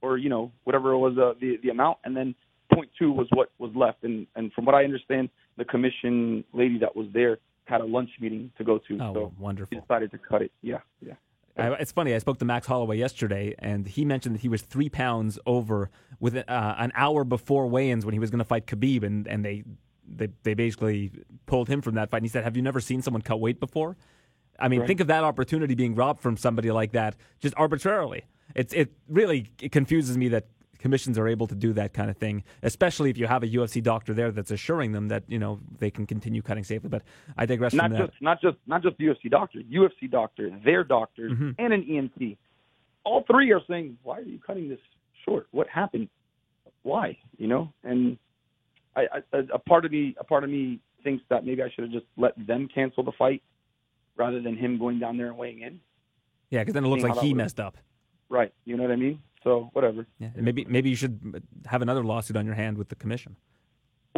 or you know whatever it was uh, the the amount, and then point two was what was left. And and from what I understand, the commission lady that was there had a lunch meeting to go to. Oh, so wonderful! He decided to cut it. Yeah, yeah. I, it's funny. I spoke to Max Holloway yesterday, and he mentioned that he was three pounds over with uh, an hour before weigh-ins when he was going to fight Khabib, and, and they they they basically pulled him from that fight. And he said, "Have you never seen someone cut weight before?" I mean, Right. think of that opportunity being robbed from somebody like that just arbitrarily. It's it really it confuses me that commissions are able to do that kind of thing, especially if you have a UFC doctor there that's assuring them that you know they can continue cutting safely. But I digress Not from that. just not just not just the UFC doctor, UFC doctor, their doctors, Mhm. and an EMT. All three are saying, "Why are you cutting this short? What happened? Why?" You know, and I, I, a part of me, a part of me thinks that maybe I should have just let them cancel the fight rather than him going down there and weighing in. Yeah, because then it looks like he messed up. Right. You know what I mean? So whatever. Yeah, and maybe maybe you should have another lawsuit on your hand with the commission.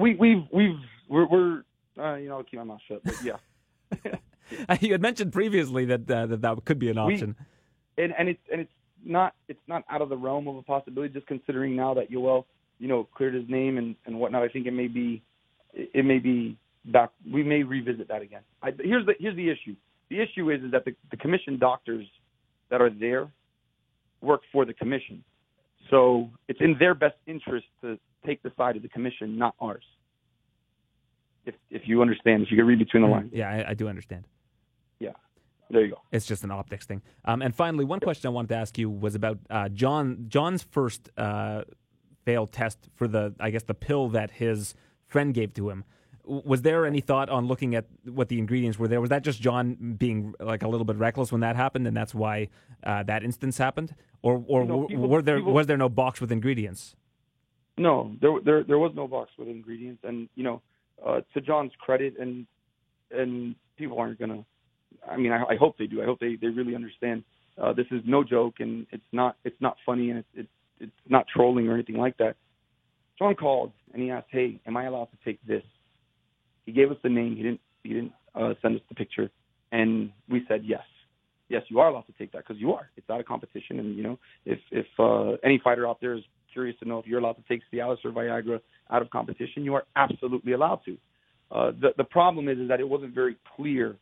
We we've we've we're, we're uh, you know I'll keep my mouth shut. But yeah. you had mentioned previously that uh, that that could be an We- option. and and it's and it's not it's not out of the realm of a possibility. Just considering now that Yoel, you know, cleared his name and and whatnot, I think it may be it may be back. We may revisit that again. I, here's the here's the issue. The issue is is that the, the commission doctors that are there work for the commission, so it's in their best interest to take the side of the commission, not ours. If if you understand, if you can read between the lines, Yeah, I, I do understand. Yeah. There you go. It's just an optics thing. Um, and finally, one question I wanted to ask you was about uh, John. John's first uh, failed test for the, I guess, the pill that his friend gave to him. Was there any thought on looking at what the ingredients were there? Was that just John being like a little bit reckless when that happened, and that's why uh, that instance happened, or or You know, people- were there people- was there no box with ingredients? No, there there there was no box with ingredients, and you know, uh, to John's credit, and and people aren't gonna. I mean, I, I hope they do. I hope they they really understand. Uh, this is no joke, and it's not it's not funny, and it's it's it's not trolling or anything like that. John called and he asked, "Hey, am I allowed to take this?" He gave us the name. He didn't he didn't uh, send us the picture, and we said yes. Yes, you are allowed to take that because you are. It's not a competition, and you know, if if uh, any fighter out there is curious to know if you're allowed to take Cialis or Viagra out of competition, you are absolutely allowed to. Uh, the the problem is is that it wasn't very clear,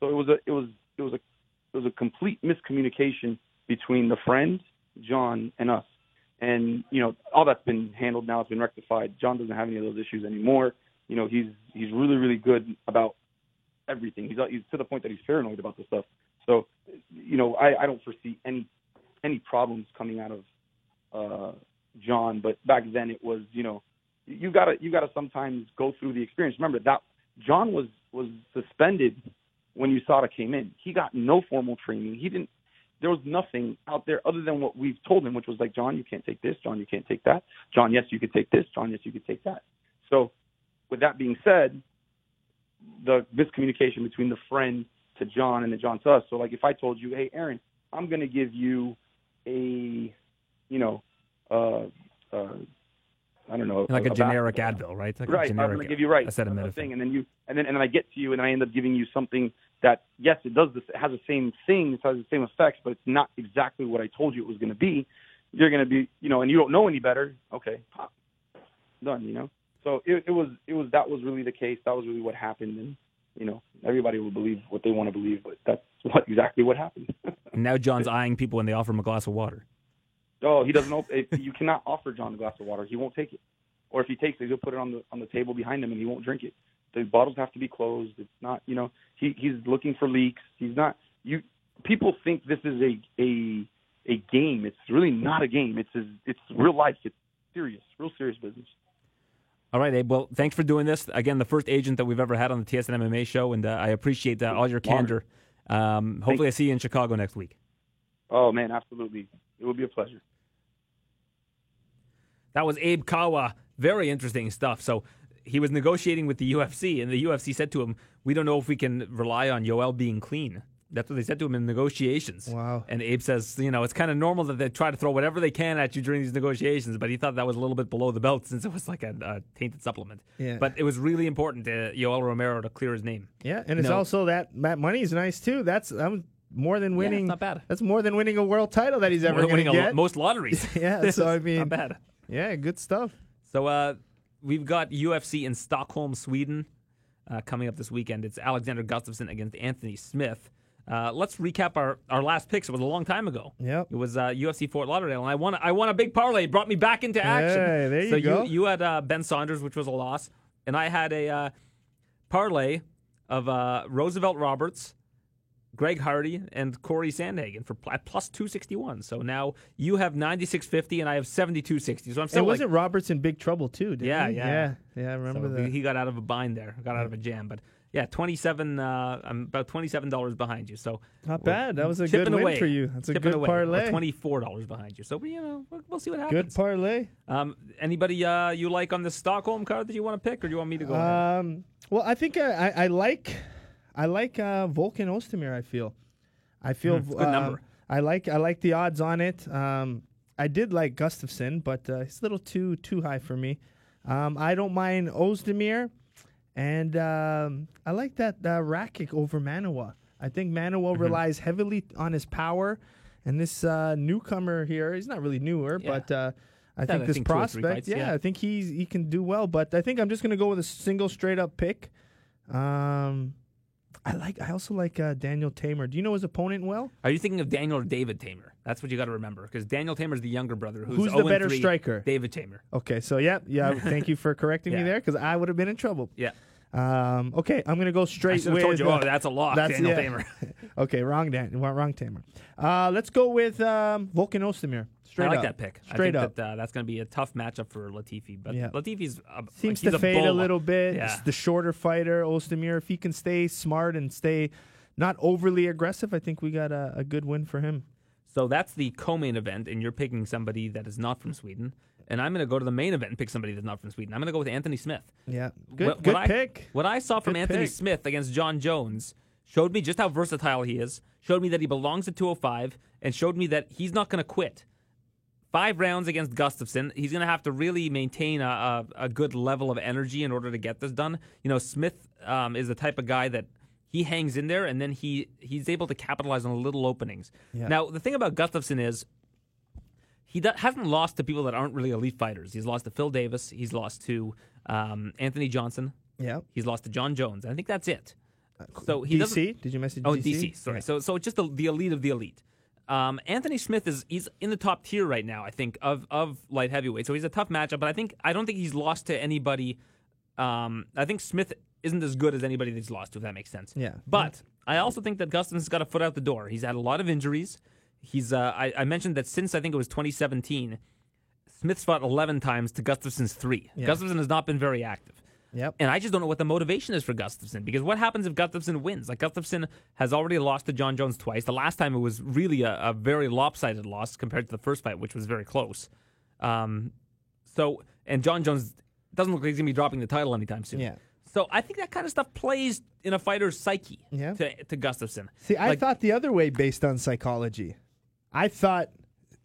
so it was a it was it was a it was a complete miscommunication between the friend John and us, and you know all that's been handled now. It's been rectified. John doesn't have any of those issues anymore. You know he's he's really really good about everything. He's he's to the point that he's paranoid about this stuff. So you know I I don't foresee any any problems coming out of uh John, but back then it was, you know, you gotta you gotta sometimes go through the experience. Remember that John was was suspended when USADA came in. He got no formal training. He didn't. There was nothing out there other than what we've told him, which was like, John, you can't take this. John, you can't take that. John, yes, you could take this. John, yes, you could take that. So with that being said, the miscommunication between the friend to John and the John to us. So like if I told you, hey Aaron, I'm gonna give you a, you know, uh, uh, I don't know, Like a, a generic basketball- Advil, right? Like right. A I'm going to give you right a a thing. thing, and then you, and then and then I get to you, and I end up giving you something that yes, it does this, it has the same thing, it has the same effects, but it's not exactly what I told you it was going to be. You're going to be, you know, and you don't know any better. Okay, pop, done. You know, so it, it was, it was that was really the case. That was really what happened, and you know, everybody will believe what they want to believe, but that's what exactly what happened. And now John's eyeing people when they offer him a glass of water. Oh, he doesn't know. If you cannot offer John a glass of water, he won't take it. Or if he takes it, he'll put it on the on the table behind him, and he won't drink it. The bottles have to be closed. It's not, you know, he he's looking for leaks. He's not. You people think this is a a a game. It's really not a game. It's it's real life. It's serious, real serious business. All right, Abe. Well, thanks for doing this. Again, the first agent that we've ever had on the TSN MMA show, and uh, I appreciate uh, all your candor. Um, hopefully, I see you in Chicago next week. Oh man, absolutely. It would be a pleasure. That was Abe Kawa. Very interesting stuff. So he was negotiating with the UFC, and the UFC said to him, "We don't know if we can rely on Yoel being clean." That's what they said to him in negotiations. Wow. And Abe says, you know, it's kind of normal that they try to throw whatever they can at you during these negotiations, but he thought that was a little bit below the belt since it was like a, a tainted supplement. Yeah. But it was really important to Yoel Romero to clear his name. Yeah, and it's No. also that that money is nice too. That's um, more than winning. not bad. That's more than winning a world title that he's ever More than winning a lo- most lotteries. Yeah, so I mean- not bad. yeah, good stuff. So uh, we've got UFC in Stockholm, Sweden, uh, coming up this weekend. It's Alexander Gustafsson against Anthony Smith. Uh, let's recap our, our last picks. It was a long time ago. Yep. It was uh, UFC Fort Lauderdale, and I won. I won a big parlay. It brought me back into action. Hey, there you so go. you you had uh, Ben Saunders, which was a loss, and I had a uh, parlay of uh, Roosevelt Roberts, Greg Hardy, and Corey Sandhagen for pl- plus two sixty one. So now you have ninety six fifty, and I have seventy two sixty. So I'm still and wasn't Roberts in big trouble too? Didn't Yeah, yeah. yeah, yeah. I remember so that. He got out of a bind there, got out of a jam. But yeah, twenty-seven. Uh, I'm about twenty-seven dollars behind you. So Not bad. That was a good win away. for you. That's a good away. parlay. We're Twenty-four dollars behind you. So you know, we'll, we'll see what happens. Good parlay. um, anybody uh, you like on the Stockholm card that you want to pick, or do you want me to go? ahead? Um, well, I think I, I, I like I like uh, Volkan Ozdemir. I feel, I feel a good um, number. I like I like the odds on it. Um, I did like Gustafsson, but uh, it's a little too too high for me. Um, I don't mind Ozdemir, and um, I like that uh, Rakic over Manuwa. I think Manuwa Mm-hmm. relies heavily on his power, and this uh, newcomer here, he's not really newer, Yeah. but uh, I think I this think, two or three prospect, fights, yeah, yeah. I think he's he can do well. But I think I'm just gonna go with a single straight up pick. Um, I like. I also like uh, Daniel Teymur. Do you know his opponent well? Are you thinking of Daniel or David Teymur? That's what you got to remember, because Daniel Teymur is the younger brother. Who's, Who's the better striker? David Teymur. Okay, so yeah, yeah. Thank you for correcting me there because I would have been in trouble. Yeah. Um, okay, I'm gonna go straight have with. told you. uh, Oh, that's a lock, that's- Daniel yeah. Teymur. okay, wrong Dan, wrong wrong Teymur. Uh, let's go with um, Volkan Ozdemir. Straight I like up. that pick. Straight I up. think that uh, that's going to be a tough matchup for Latifi. But Yeah. Latifi's uh, Seems like, to fade a little bit. Yeah. The shorter fighter, Ozdemir. If he can stay smart and stay not overly aggressive, I think we got a, a good win for him. So that's the co-main event, and you're picking somebody that is not from Sweden. And I'm going to go to the main event and pick somebody that's not from Sweden. I'm going to go with Anthony Smith. Yeah, good, What- good what I- pick. What I saw from Good Anthony pick. Smith against John Jones showed me just how versatile he is, showed me that he belongs at 205, and showed me that he's not going to quit. Five rounds against Gustafsson. He's going to have to really maintain a, a, a good level of energy in order to get this done. You know, Smith um, is the type of guy that he hangs in there and then he he's able to capitalize on little openings. Yeah. Now, the thing about Gustafsson is he do- hasn't lost to people that aren't really elite fighters. He's lost to Phil Davis. He's lost to um, Anthony Johnson. Yeah. He's lost to John Jones. I think that's it. So he. DC? Did you message Oh, DC? DC. Sorry. So so just the, the elite of the elite. Um, Anthony Smith is he's in the top tier right now. I think of of light heavyweight. So he's a tough matchup, but I think I don't think he's lost to anybody. Um, I think Smith isn't as good as anybody that he's lost to. If that makes sense. Yeah. But I also think that Gustafsson's got a foot out the door. He's had a lot of injuries. He's uh, I, I mentioned that since I think it was 2017, Smith's fought 11 times to Gustafsson's three. Yeah. Gustafsson has not been very active. Yep. And I just don't know what the motivation is for Gustafsson because what happens if Gustafsson wins? Like Gustafsson has already lost to John Jones twice. The last time it was really a, a very lopsided loss compared to the first fight, which was very close. Um, so and John Jones doesn't look like he's gonna be dropping the title anytime soon. Yeah. So I think that kind of stuff plays in a fighter's psyche Yeah. to, to Gustafsson. See, I Like, thought the other way based on psychology. I thought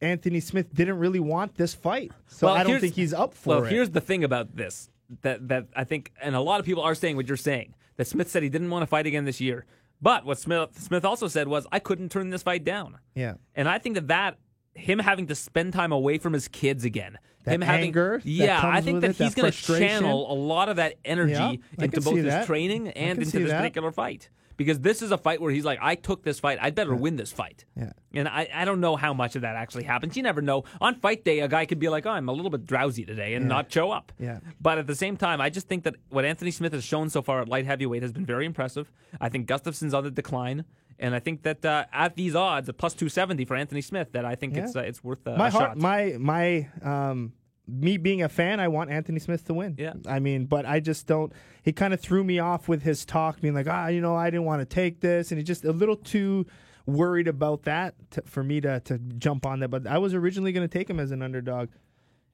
Anthony Smith didn't really want this fight, so Well, I don't think he's up for well, it. Well, here's the thing about this that that I think, and a lot of people are saying what you're saying. That Smith said he didn't want to fight again this year, but what Smith Smith also said was, I couldn't turn this fight down. yeah. And I think that that him having to spend time away from his kids again, That him having anger that yeah, I think that it, he's going to channel a lot of that energy Yeah, into both his that. training and into this that. particular fight. Because this is a fight where he's like, I took this fight, I'd better win this fight. Yeah. And I, I don't know how much of that actually happens. You never know. On fight day, a guy could be like, oh, I'm a little bit drowsy today and not show up. Yeah. But at the same time, I just think that what Anthony Smith has shown so far at light heavyweight has been very impressive. I think Gustafsson's on the decline. And I think that uh, at these odds, at plus 270 for Anthony Smith, that I think Yeah. it's uh, it's worth uh, my a heart, shot. my my um, me being a fan, I want Anthony Smith to win. Yeah. I mean, but I just don't. He kind of threw me off with his talk, being like, ah, you know, I didn't want to take this, and he just a little too worried about that to, for me to to jump on that. But I was originally going to take him as an underdog.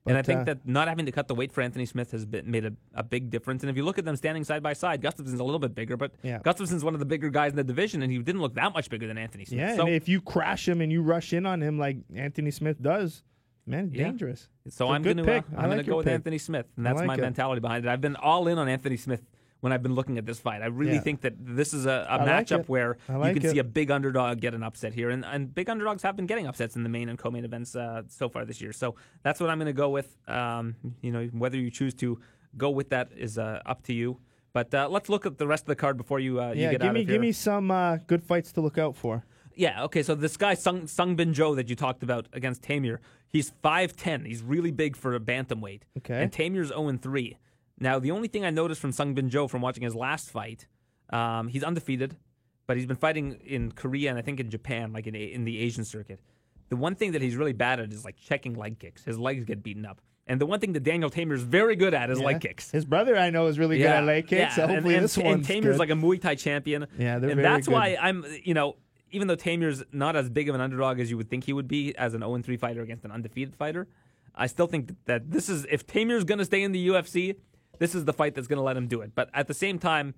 and I think uh, that not having to cut the weight for Anthony Smith has been, made a, a big difference. And if you look at them standing side by side, Gustafsson's a little bit bigger, but Yeah. Gustafsson's one of the bigger guys in the division, and he didn't look that much bigger than Anthony Smith. Yeah, so, and if you crash him and you rush in on him like Anthony Smith does, man, Yeah. dangerous. So a I'm going to uh. I'm going to go with pick. Anthony Smith, and that's like my it. mentality behind it. I've been all in on Anthony Smith when I've been looking at this fight. I really Yeah. think that this is a, like matchup it. where I you can it. see a big underdog get an upset here, and, and big underdogs have been getting upsets in the main and co-main events uh, so far this year. So that's what I'm going to go with. Um, you know, whether you choose to go with that is uh, up to you. But uh, let's look at the rest of the card before you uh, you Yeah, get out me of here. give me some uh, good fights to look out for. Yeah, okay, so this guy, Sung, Sung Bin Jo, that you talked about against Teymur, he's 5'10. He's really big for a bantamweight. Okay. And Teymur's 0 and 3. Now, the only thing I noticed from Sung Bin Jo from watching his last fight, um, he's undefeated, but he's been fighting in Korea and I think in Japan, like in, in the Asian circuit. The one thing that he's really bad at is like checking leg kicks. His legs get beaten up. And the one thing that Daniel Teymur is very good at is Yeah. leg kicks. His brother I know is really good at leg kicks. So and- hopefully and, this and, one's Teymur's good. like a Muay Thai champion. Yeah, they're and very that's good. why I'm, you know, even though Teymur's not as big of an underdog as you would think he would be as an 0 3 fighter against an undefeated fighter, I still think that this is if Teymur's going to stay in the UFC, this is the fight that's going to let him do it. But at the same time,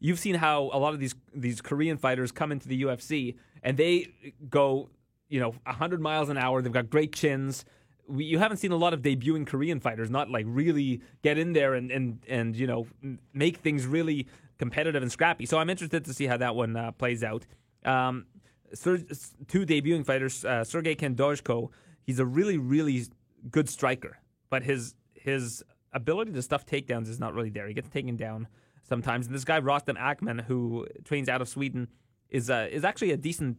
you've seen how a lot of these these Korean fighters come into the UFC and they go, you know, 100 miles an hour. They've got great chins. We, you haven't seen a lot of debuting Korean fighters not like really get in there and and and you know make things really competitive and scrappy. So I'm interested to see how that one uh, plays out. Um, two debuting fighters, uh, Sergey Khandozhko, he's a really really good striker, but his his ability to stuff takedowns is not really there. He gets taken down sometimes. And this guy Rostem Akman, who trains out of Sweden, is uh, is actually a decent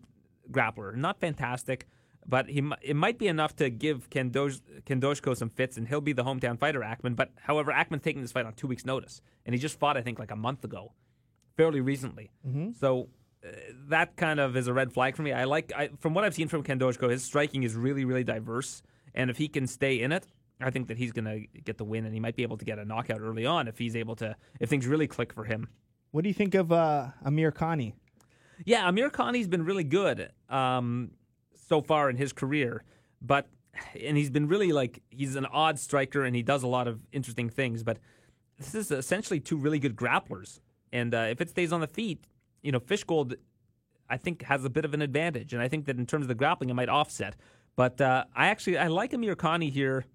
grappler. Not fantastic, but he it might be enough to give Kendosh, Khandozhko some fits, and he'll be the hometown fighter Akman. But however, Akman's taking this fight on two weeks' notice, and he just fought I think like a month ago, fairly recently. So. That kind of is a red flag for me. I like, I, from what I've seen from Khandozhko, his striking is really, really diverse, and if he can stay in it, I think that he's going to get the win, and he might be able to get a knockout early on if he's able to, if things really click for him. What do you think of uh, Amirkhani? Yeah, Amirkhani's been really good um, so far in his career, but and he's been really like he's an odd striker and he does a lot of interesting things. But this is essentially two really good grapplers, and uh, if it stays on the feet, you know, Fishgold, I think has a bit of an advantage, and I think that in terms of the grappling, it might offset. But uh, I actually I like Amirkhani here,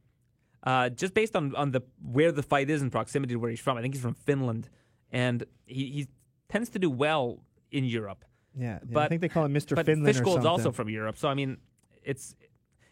uh, just based on on the where the fight is in proximity to where he's from. I think he's from Finland, and he, he tends to do well in Europe. Yeah, yeah, But I think they call him Mr. But Finland or Fishgold's also from Europe, so I mean, it's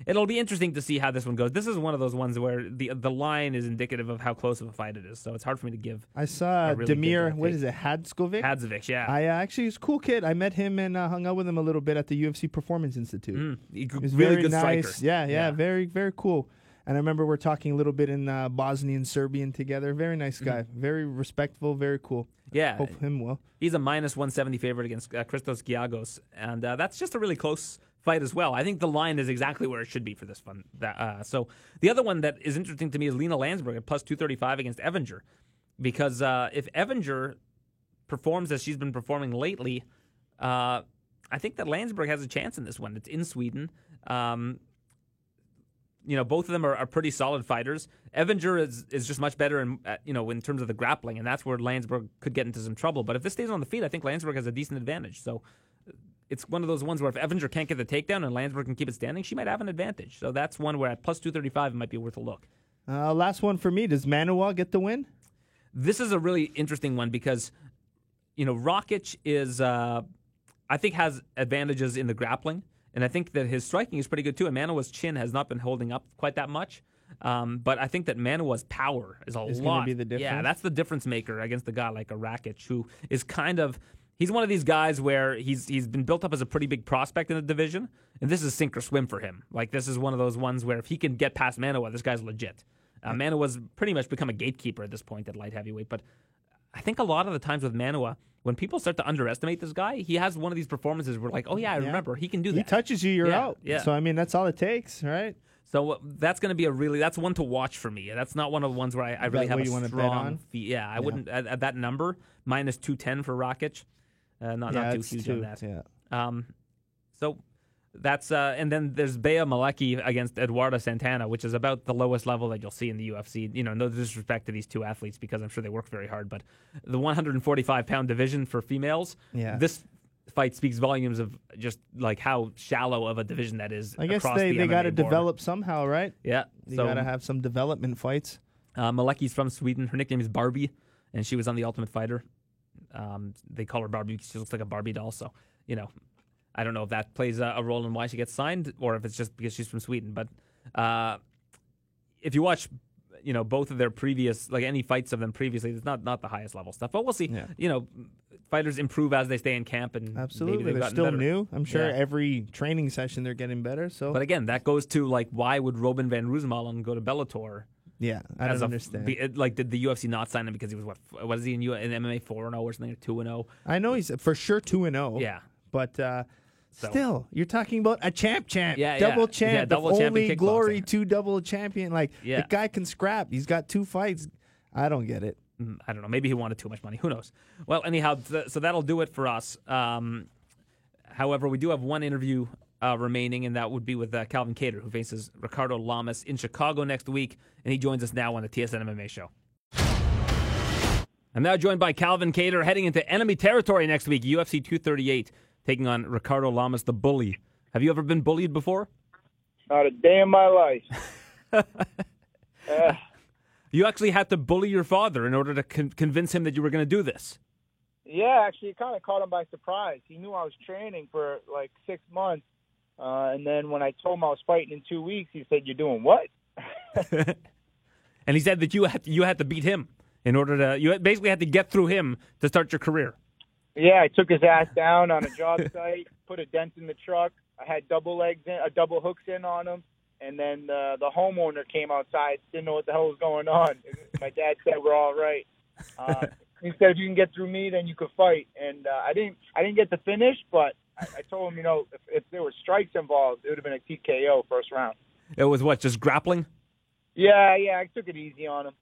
it'll be interesting to see how this one goes. This is one of those ones where the the line is indicative of how close of a fight it is, so it's hard for me to give. I saw really Damir. uh, What it? Hadskovic. Hadzovic, yeah, I uh, actually he's a cool kid. I met him and uh, hung out with him a little bit at the UFC Performance Institute. Mm, he He's really good nice. striker. Yeah, yeah, Yeah. very very cool. And I remember we're talking a little bit in uh, Bosnian Serbian together. Very nice guy. Very respectful. Very cool. Yeah, Hope him well. he's a minus 170 favorite against uh, Christos Giagos, and uh, that's just a really close fight as well. I think the line is exactly where it should be for this one. Uh, so the other one that is interesting to me is Lina Länsberg at plus 235 against Evanger, because uh, if Evanger performs as she's been performing lately, uh, I think that Länsberg has a chance in this one. It's in Sweden. Um, you know, both of them are, are pretty solid fighters. Evinger is, is just much better in you know in terms of the grappling, and that's where Länsberg could get into some trouble. But if this stays on the feet, I think Landsberg has a decent advantage. So it's one of those ones where if Evinger can't get the takedown and Länsberg can keep it standing, she might have an advantage. So that's one where at plus two thirty five it might be worth a look. Uh, last one for me. Does Manuwa get the win? This is a really interesting one because you know Rakic is uh, I think has advantages in the grappling. And I think that his striking is pretty good too. And Manuwa's chin has not been holding up quite that much. Um, but I think that Manuwa's power is a Is lot. gonna be the difference? Yeah, that's the difference maker against a guy like a Rakic, who is kind of he's one of these guys where he's he's been built up as a pretty big prospect in the division, and this is sink or swim for him. Like this is one of those ones where if he can get past Manuwa, this guy's legit. Uh, Manuwa's pretty much become a gatekeeper at this point at light heavyweight, but I think a lot of the times with Manuwa, when people start to underestimate this guy, he has one of these performances where like, oh yeah, I remember he can do that. He touches you, you're Yeah, out. yeah. So I mean, that's all it takes, right? So uh, that's going to be a really that's one to watch for me. That's not one of the ones where I, I really have a you wanna bet strong. on? Fee. Yeah, I wouldn't at, at that number minus two ten for Rakic. Uh, not yeah, not too huge two, on that. Yeah. Um, so that's uh, and then there's Bea Malecki against Eduarda Santana, which is about the lowest level that you'll see in the UFC. You know, no disrespect to these two athletes because I'm sure they work very hard, but the 145 pound division for females, Yeah. this fight speaks volumes of just like how shallow of a division that is. I guess they, the they got to develop somehow, right? Yeah, You so got to have some development fights. uh, Malecki's from Sweden. Her nickname is Barbie, and she was on The Ultimate Fighter. Um, they call her Barbie because she looks like a Barbie doll. So, you know, I don't know if that plays a, a role in why she gets signed or if it's just because she's from Sweden. But uh, if you watch, you know, both of their previous, like any fights of them previously, it's not not the highest level stuff. But we'll see. Yeah. You know, fighters improve as they stay in camp, and Absolutely, maybe they've they're still better. new. I'm sure Yeah. every training session they're getting better. So But again, that goes to like why would Robin van Roosmalen go to Bellator? Yeah, I don't a- understand. be- it- like, did the UFC not sign him because he was what? Was he in, U- in MMA four and zero or something, or two and zero? I know he's for sure two and zero. Yeah. but uh, still, you're talking about a champ, champ, Yeah, double yeah. champ, Yeah, the double champ in only glory, two double champion. Like Yeah. the guy can scrap. He's got two fights. I don't get it. Mm, I don't know. Maybe he wanted too much money. Who knows? Well, anyhow, th- so that'll do it for us. Um, however, we do have one interview uh, remaining, and that would be with uh, Calvin Kattar, who faces Ricardo Lamas in Chicago next week, and he joins us now on the TSN MMA show. I'm now joined by Calvin Kattar, heading into enemy territory next week, UFC 238, taking on Ricardo Lamas, the bully. Have you ever been bullied before? Not a day in my life. Uh, You actually had to bully your father in order to con- convince him that you were going to do this. yeah, actually, it kind of caught him by surprise. He knew I was training for like six months, uh, and then when I told him I was fighting in two weeks, he said, "You're doing what?" and he said that you had you had to beat him in order to you basically had to get through him to start your career. Yeah, I took his ass down on a job site, put a dent in the truck. I had double legs in, uh, double hooks in on him, and then uh, the homeowner came outside, didn't know what the hell was going on. My dad said we're all right. Uh, he said if you can get through me, then you could fight. And uh, I didn't, I didn't get to finish, but I, I told him, you know, if, if there were strikes involved, it would have been a TKO first round. It was what just grappling. Yeah, yeah, I took it easy on him.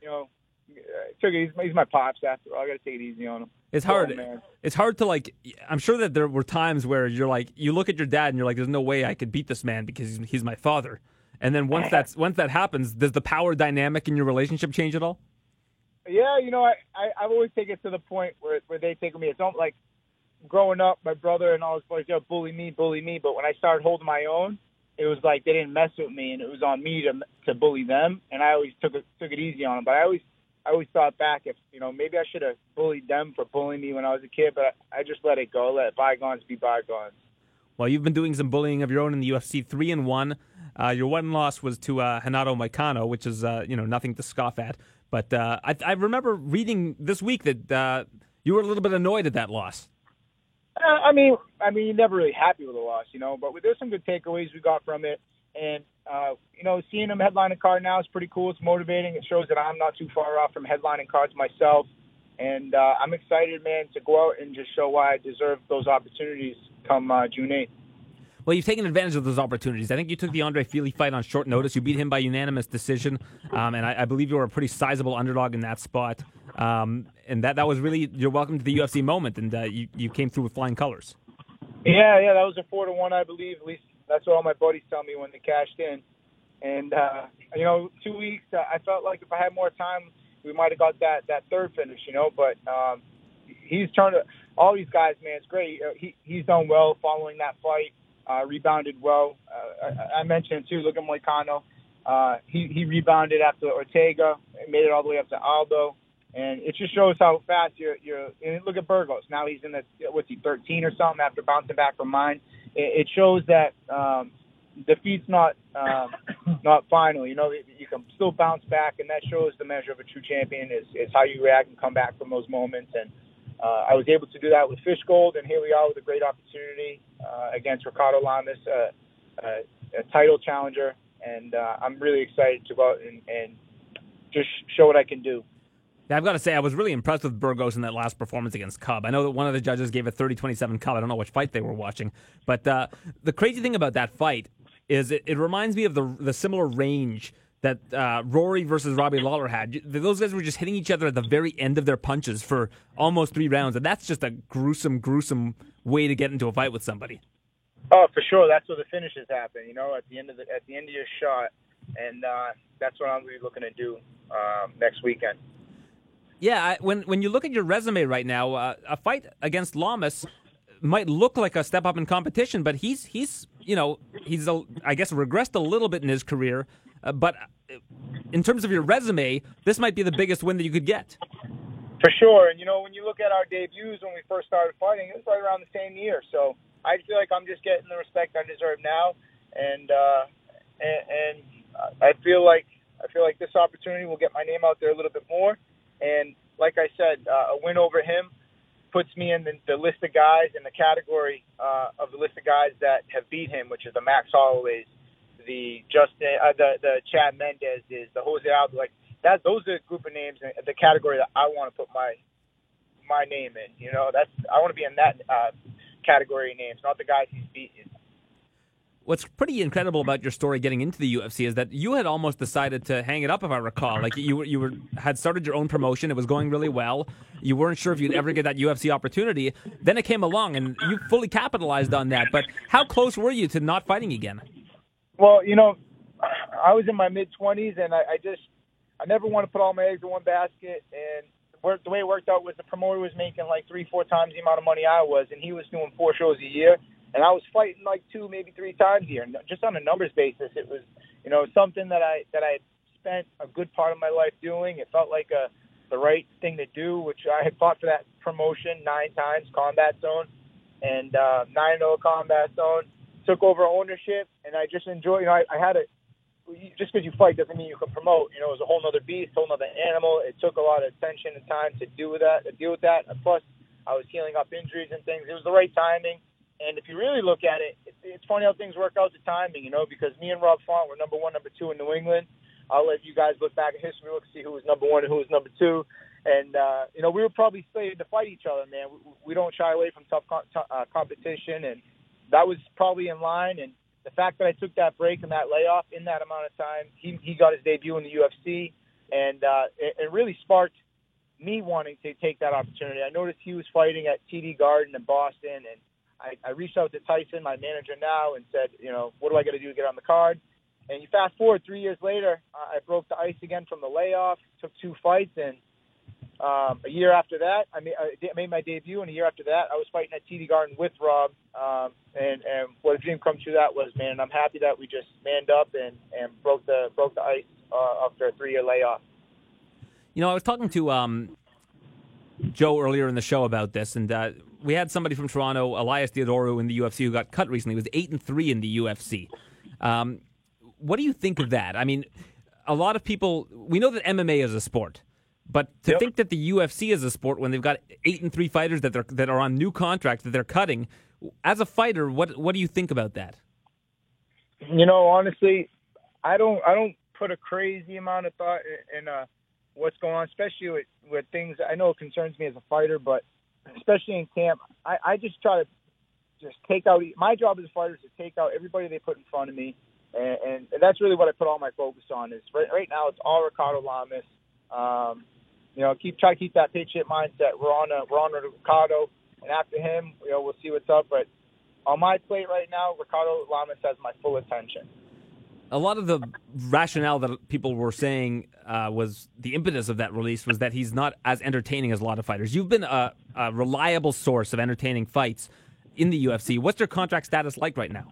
You know, I took it. He's my, he's my pops after all. I got to take it easy on him. It's hard. Oh, it's hard to like. I'm sure that there were times where you're like, you look at your dad and you're like, "There's no way I could beat this man because he's, he's my father." And then once that's once that happens, does the power dynamic in your relationship change at all? Yeah, you know, I, I I've always taken it to the point where where they take me. It's not like growing up, my brother and all his boys, yeah, bully me, bully me. But when I started holding my own, it was like they didn't mess with me, and it was on me to to bully them. And I always took it took it easy on them. But I always I always thought back if you know maybe I should have bullied them for bullying me when I was a kid. But I, I just let it go, let bygones be bygones. Well, you've been doing some bullying of your own in the UFC, three and one. Uh, your one loss was to uh, Renato Moicano, which is uh, you know nothing to scoff at. But uh, I, I remember reading this week that uh, you were a little bit annoyed at that loss. Uh, I mean, I mean, you're never really happy with a loss, you know. But there's some good takeaways we got from it, and uh, you know, seeing him headline a card now is pretty cool. It's motivating. It shows that I'm not too far off from headlining cards myself, and uh, I'm excited, man, to go out and just show why I deserve those opportunities come uh, June 8th. Well, you've taken advantage of those opportunities. I think you took the Andre Fili fight on short notice. You beat him by unanimous decision, um, and I, I believe you were a pretty sizable underdog in that spot. Um, and that that was really your welcome to the UFC moment, and uh, you you came through with flying colors. Yeah, yeah, that was a four to one, I believe. At least that's what all my buddies tell me when they cashed in. And uh, you know, two weeks. Uh, I felt like if I had more time, we might have got that that third finish. You know, but um, he's to all these guys. Man, it's great. Uh, he he's done well following that fight. Uh, rebounded well. Uh, I, I mentioned too. Look at Moicano. Uh, he he rebounded after Ortega, and made it all the way up to Aldo, and it just shows how fast you're. You're. And look at Burgos. Now he's in the what's he 13 or something after bouncing back from mine. It, it shows that um, defeat's not um, not final. You know, you can still bounce back, and that shows the measure of a true champion is, is how you react and come back from those moments. And uh, I was able to do that with Fishgold, and here we are with a great opportunity uh, against Ricardo Lamas, uh, uh, a title challenger, and uh, I'm really excited to go out and, and just show what I can do. Yeah, I've got to say, I was really impressed with Burgos in that last performance against Cub. I know that one of the judges gave a 30 27 Cub. I don't know which fight they were watching. But uh, the crazy thing about that fight is it, it reminds me of the the similar range that uh, Rory versus Robbie Lawler had. Those guys were just hitting each other at the very end of their punches for almost three rounds, and that's just a gruesome, gruesome way to get into a fight with somebody. Oh, for sure. That's where the finishes happen. You know, at the end of the at the end of your shot, and uh, that's what I'm really looking to do um, next weekend. Yeah, I, when when you look at your resume right now, uh, a fight against Lamas might look like a step up in competition, but he's he's you know he's a, I guess regressed a little bit in his career. Uh, but uh, in terms of your resume, this might be the biggest win that you could get. For sure, and you know when you look at our debuts when we first started fighting, it was right around the same year. So I feel like I'm just getting the respect I deserve now, and uh, and, and I feel like I feel like this opportunity will get my name out there a little bit more. And like I said, uh, a win over him puts me in the, the list of guys in the category uh, of the list of guys that have beat him, which is the Max Holloways, the Justin, uh, the the Chad Mendes, is the Jose Aldo. Like that, those are the group of names in the category that I want to put my my name in. You know, that's I want to be in that uh, category of names, not the guys he's beaten what's pretty incredible about your story getting into the UFC is that you had almost decided to hang it up, if I recall. Like you, you were had started your own promotion; it was going really well. You weren't sure if you'd ever get that UFC opportunity. Then it came along, and you fully capitalized on that. But how close were you to not fighting again? Well, you know, I was in my mid twenties, and I, I just I never want to put all my eggs in one basket. And the way it worked out was the promoter was making like three, four times the amount of money I was, and he was doing four shows a year and I was fighting like two, maybe three times a year. And just on a numbers basis, it was, you know, something that I that I had spent a good part of my life doing. It felt like a the right thing to do, which I had fought for that promotion nine times, Combat Zone, and uh, nine zero Combat Zone. Took over ownership, and I just enjoy. You know, I, I had it. Just because you fight doesn't mean you can promote. You know, it was a whole other beast, whole other animal. It took a lot of attention and time to do with that, to deal with that. And plus, I was healing up injuries and things. It was the right timing and if you really look at it, it's funny how things work out the timing, you know, because me and Rob Font were number one, number two in New England. I'll let you guys look back at history, look see who was number one and who was number two. And uh, you know, we were probably slated to fight each other, man. We, we don't shy away from tough co- uh, competition, and that was probably in line. And the fact that I took that break and that layoff in that amount of time, he he got his debut in the UFC, and uh, it, it really sparked me wanting to take that opportunity. I noticed he was fighting at TD Garden in Boston, and I, I reached out to Tyson, my manager now, and said, you know, what do I got to do to get on the card? And you fast forward three years later, I broke the ice again from the layoff, took two fights, and um, a year after that, I made, I made my debut, and a year after that, I was fighting at TD Garden with Rob. Um, and, and what a dream come true that was, man. And I'm happy that we just manned up and, and broke the broke the ice uh, after a three year layoff. You know, I was talking to um, Joe earlier in the show about this, and uh, we had somebody from Toronto, Elias Theodorou, in the UFC who got cut recently. He was eight and three in the UFC. Um, what do you think of that? I mean, a lot of people we know that MMA is a sport, but to yep. think that the UFC is a sport when they've got eight and three fighters that they're that are on new contracts that they're cutting, as a fighter, what what do you think about that? You know, honestly, I don't I don't put a crazy amount of thought in, in uh, what's going on, especially with, with things I know it concerns me as a fighter, but especially in camp, I, I just try to just take out. My job as a fighter is to take out everybody they put in front of me, and, and, and that's really what I put all my focus on. Is right, right now it's all Ricardo Lamas. Um, you know, keep try to keep that pitch hit mindset. We're on a, we're on Ricardo, and after him, you know, we'll see what's up. But on my plate right now, Ricardo Lamas has my full attention. a lot of the rationale that people were saying uh, was the impetus of that release was that he's not as entertaining as a lot of fighters. You've been a, a reliable source of entertaining fights in the UFC. What's your contract status like right now?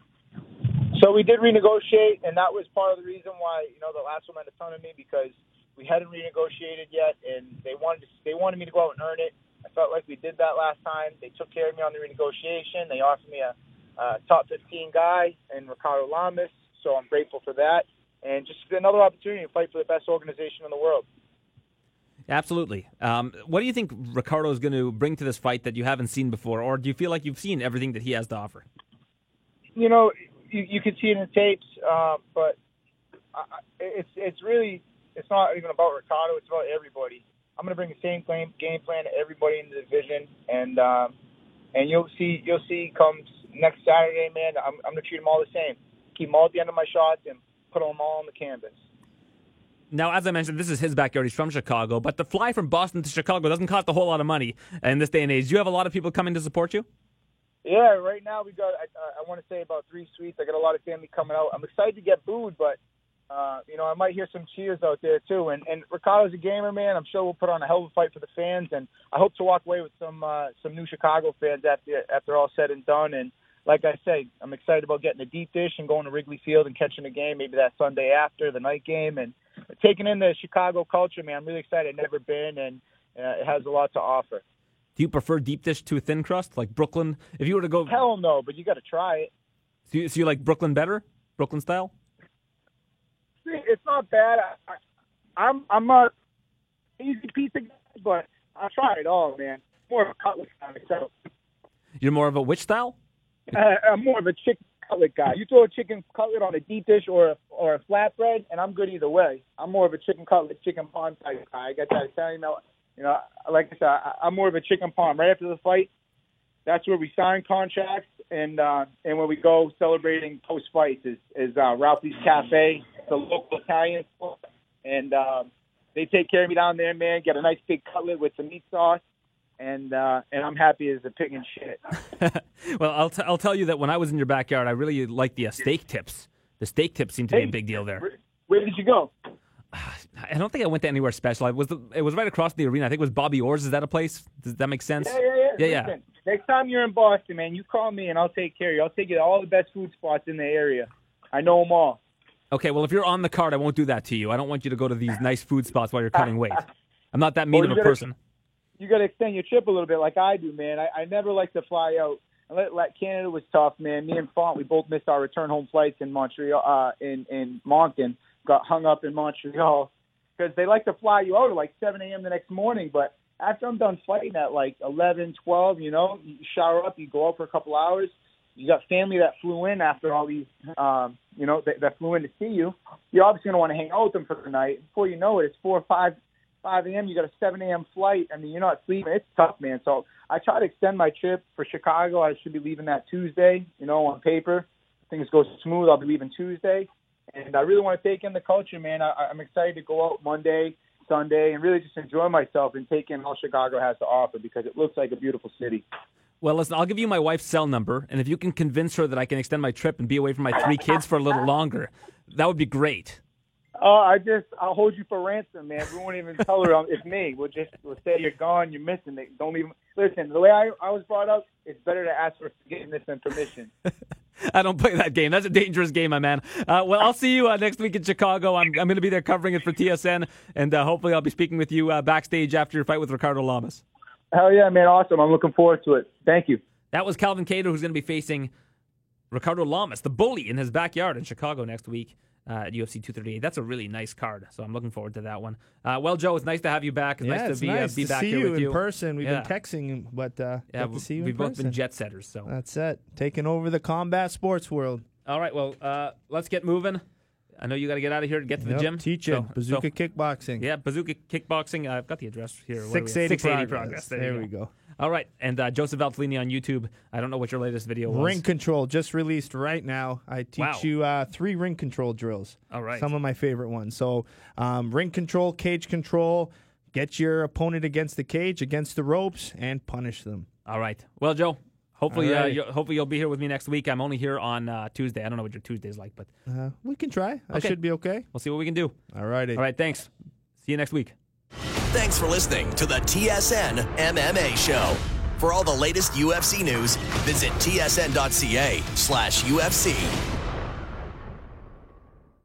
So we did renegotiate, and that was part of the reason why you know the last one meant a ton of me because we hadn't renegotiated yet, and they wanted to, they wanted me to go out and earn it. I felt like we did that last time. They took care of me on the renegotiation. They offered me a, a top 15 guy and Ricardo Lamas, so I'm grateful for that. And just another opportunity to fight for the best organization in the world. Absolutely. Um, what do you think Ricardo is going to bring to this fight that you haven't seen before, or do you feel like you've seen everything that he has to offer? You know, you, you can see it in the tapes, uh, but I, it's it's really it's not even about Ricardo. It's about everybody. I'm going to bring the same game game plan to everybody in the division, and um, and you'll see you'll see come next Saturday, man. I'm I'm going to treat them all the same. Keep them all at the end of my shots and put them all on the canvas. Now, as I mentioned, this is his backyard. He's from Chicago, but the fly from Boston to Chicago doesn't cost a whole lot of money in this day and age. Do you have a lot of people coming to support you? Yeah, right now we got. I, I want to say about three suites. I got a lot of family coming out. I'm excited to get booed, but uh, you know I might hear some cheers out there too. And and Ricardo's a gamer, man. I'm sure we'll put on a hell of a fight for the fans, and I hope to walk away with some uh, some new Chicago fans after after all said and done. And like I say, I'm excited about getting a deep dish and going to Wrigley Field and catching a game, maybe that Sunday after the night game, and taking in the Chicago culture, man. I'm really excited. I've never been, and uh, it has a lot to offer. Do you prefer deep dish to a thin crust, like Brooklyn? If you were to go, hell no, but you got to try it. So you, so you like Brooklyn better, Brooklyn style? It's not bad. I, I, I'm I'm a easy pizza guy, but I try it all, man. More of a cutlet guy myself. You're more of a which style? Uh, I'm more of a chicken cutlet guy. You throw a chicken cutlet on a deep dish or a, or a flatbread, and I'm good either way. I'm more of a chicken cutlet, chicken parm type guy. I got that Italian. You know, like I said, I, I'm more of a chicken parm. Right after the fight, that's where we sign contracts, and uh, and when we go celebrating post fights is is uh, Ralphie's Cafe, the local Italian spot, and uh, they take care of me down there, man. Get a nice big cutlet with some meat sauce, and uh, and I'm happy as a pig in shit. well, I'll, t- I'll tell you that when I was in your backyard, I really liked the uh, steak tips. The steak tips seemed to Hey, be a big deal there. Where, where did you go? I don't think I went to anywhere special. I was the, it was right across the arena. I think it was Bobby Orr's. Is that a place? Does that make sense? Yeah, yeah, yeah. Yeah, yeah. Listen, next time you're in Boston, man, you call me and I'll take care of you. I'll take you to all the best food spots in the area. I know them all. Okay, well, if you're on the card, I won't do that to you. I don't want you to go to these nice food spots while you're cutting weight. I'm not that mean Well, of a gotta- person. You got to extend your trip a little bit, like I do, man. I, I never like to fly out. And let, let Canada was tough, man. Me and Font, we both missed our return home flights in Montreal, uh, in in Moncton. Got hung up in Montreal because they like to fly you out at like 7 a.m. the next morning. But after I'm done fighting at like 11, 12, you know, you shower up, you go out for a couple hours. You got family that flew in after all these, um, you know, that, that flew in to see you. You're obviously going to want to hang out with them for the night. Before you know it, it's 4 or 5, 5 a.m. You got a 7 a.m. flight. I mean, you're not sleeping. It's tough, man. So I try to extend my trip for Chicago. I should be leaving that Tuesday, you know, on paper. Things go smooth. I'll be leaving Tuesday. And I really want to take in the culture, man. I, I'm excited to go out Monday, Sunday, and really just enjoy myself and take in all Chicago has to offer because it looks like a beautiful city. Well, listen, I'll give you my wife's cell number, and if you can convince her that I can extend my trip and be away from my three kids for a little longer, that would be great. Oh, I just I'll hold you for ransom, man. We won't even tell her um, it's me. We'll just we'll say you're gone, you're missing it. Don't even listen. The way I I was brought up, it's better to ask for forgiveness than permission. I don't play that game. That's a dangerous game, my man. Uh, well, I'll see you uh, next week in Chicago. I'm, I'm going to be there covering it for TSN, and uh, hopefully I'll be speaking with you uh, backstage after your fight with Ricardo Lamas. Hell yeah, man! Awesome. I'm looking forward to it. Thank you. That was Calvin Kattar, who's going to be facing Ricardo Lamas, the bully, in his backyard in Chicago next week uh, at UFC 238. That's a really nice card, so I'm looking forward to that one. Uh, well, Joe, it's nice to have you back. It's yeah, nice it's to be, nice uh, be to back see here you with in you. person. We've Yeah. been texting, but uh, Yeah, to see you we've in both person. been jet setters. So, That's it. Taking over the combat sports world. all right, well, uh, let's get moving. I know you got to get out of here to get to the Yep, gym. Teach it. So- Bazooka so- kickboxing. yeah, Bazooka Kickboxing. I've got the address here. What are we at? 680, 680 progress. There, There, you we go. All right, and uh, Joseph Valtellini on YouTube. I don't know what your latest video was. Ring control just released right now. I teach wow. you uh, three ring control drills. All right, some of my favorite ones. So, um, ring control, cage control. Get your opponent against the cage, against the ropes, and punish them. All right. Well, Joe, Hopefully, uh, you'll, hopefully you'll be here with me next week. I'm only here on uh, Tuesday. I don't know what your Tuesday's like, but uh, we can try. I should be okay. We'll see what we can do. All righty. All right. Thanks. See you next week. Thanks for listening to the TSN MMA Show. For all the latest UFC news, visit tsn.ca slash UFC.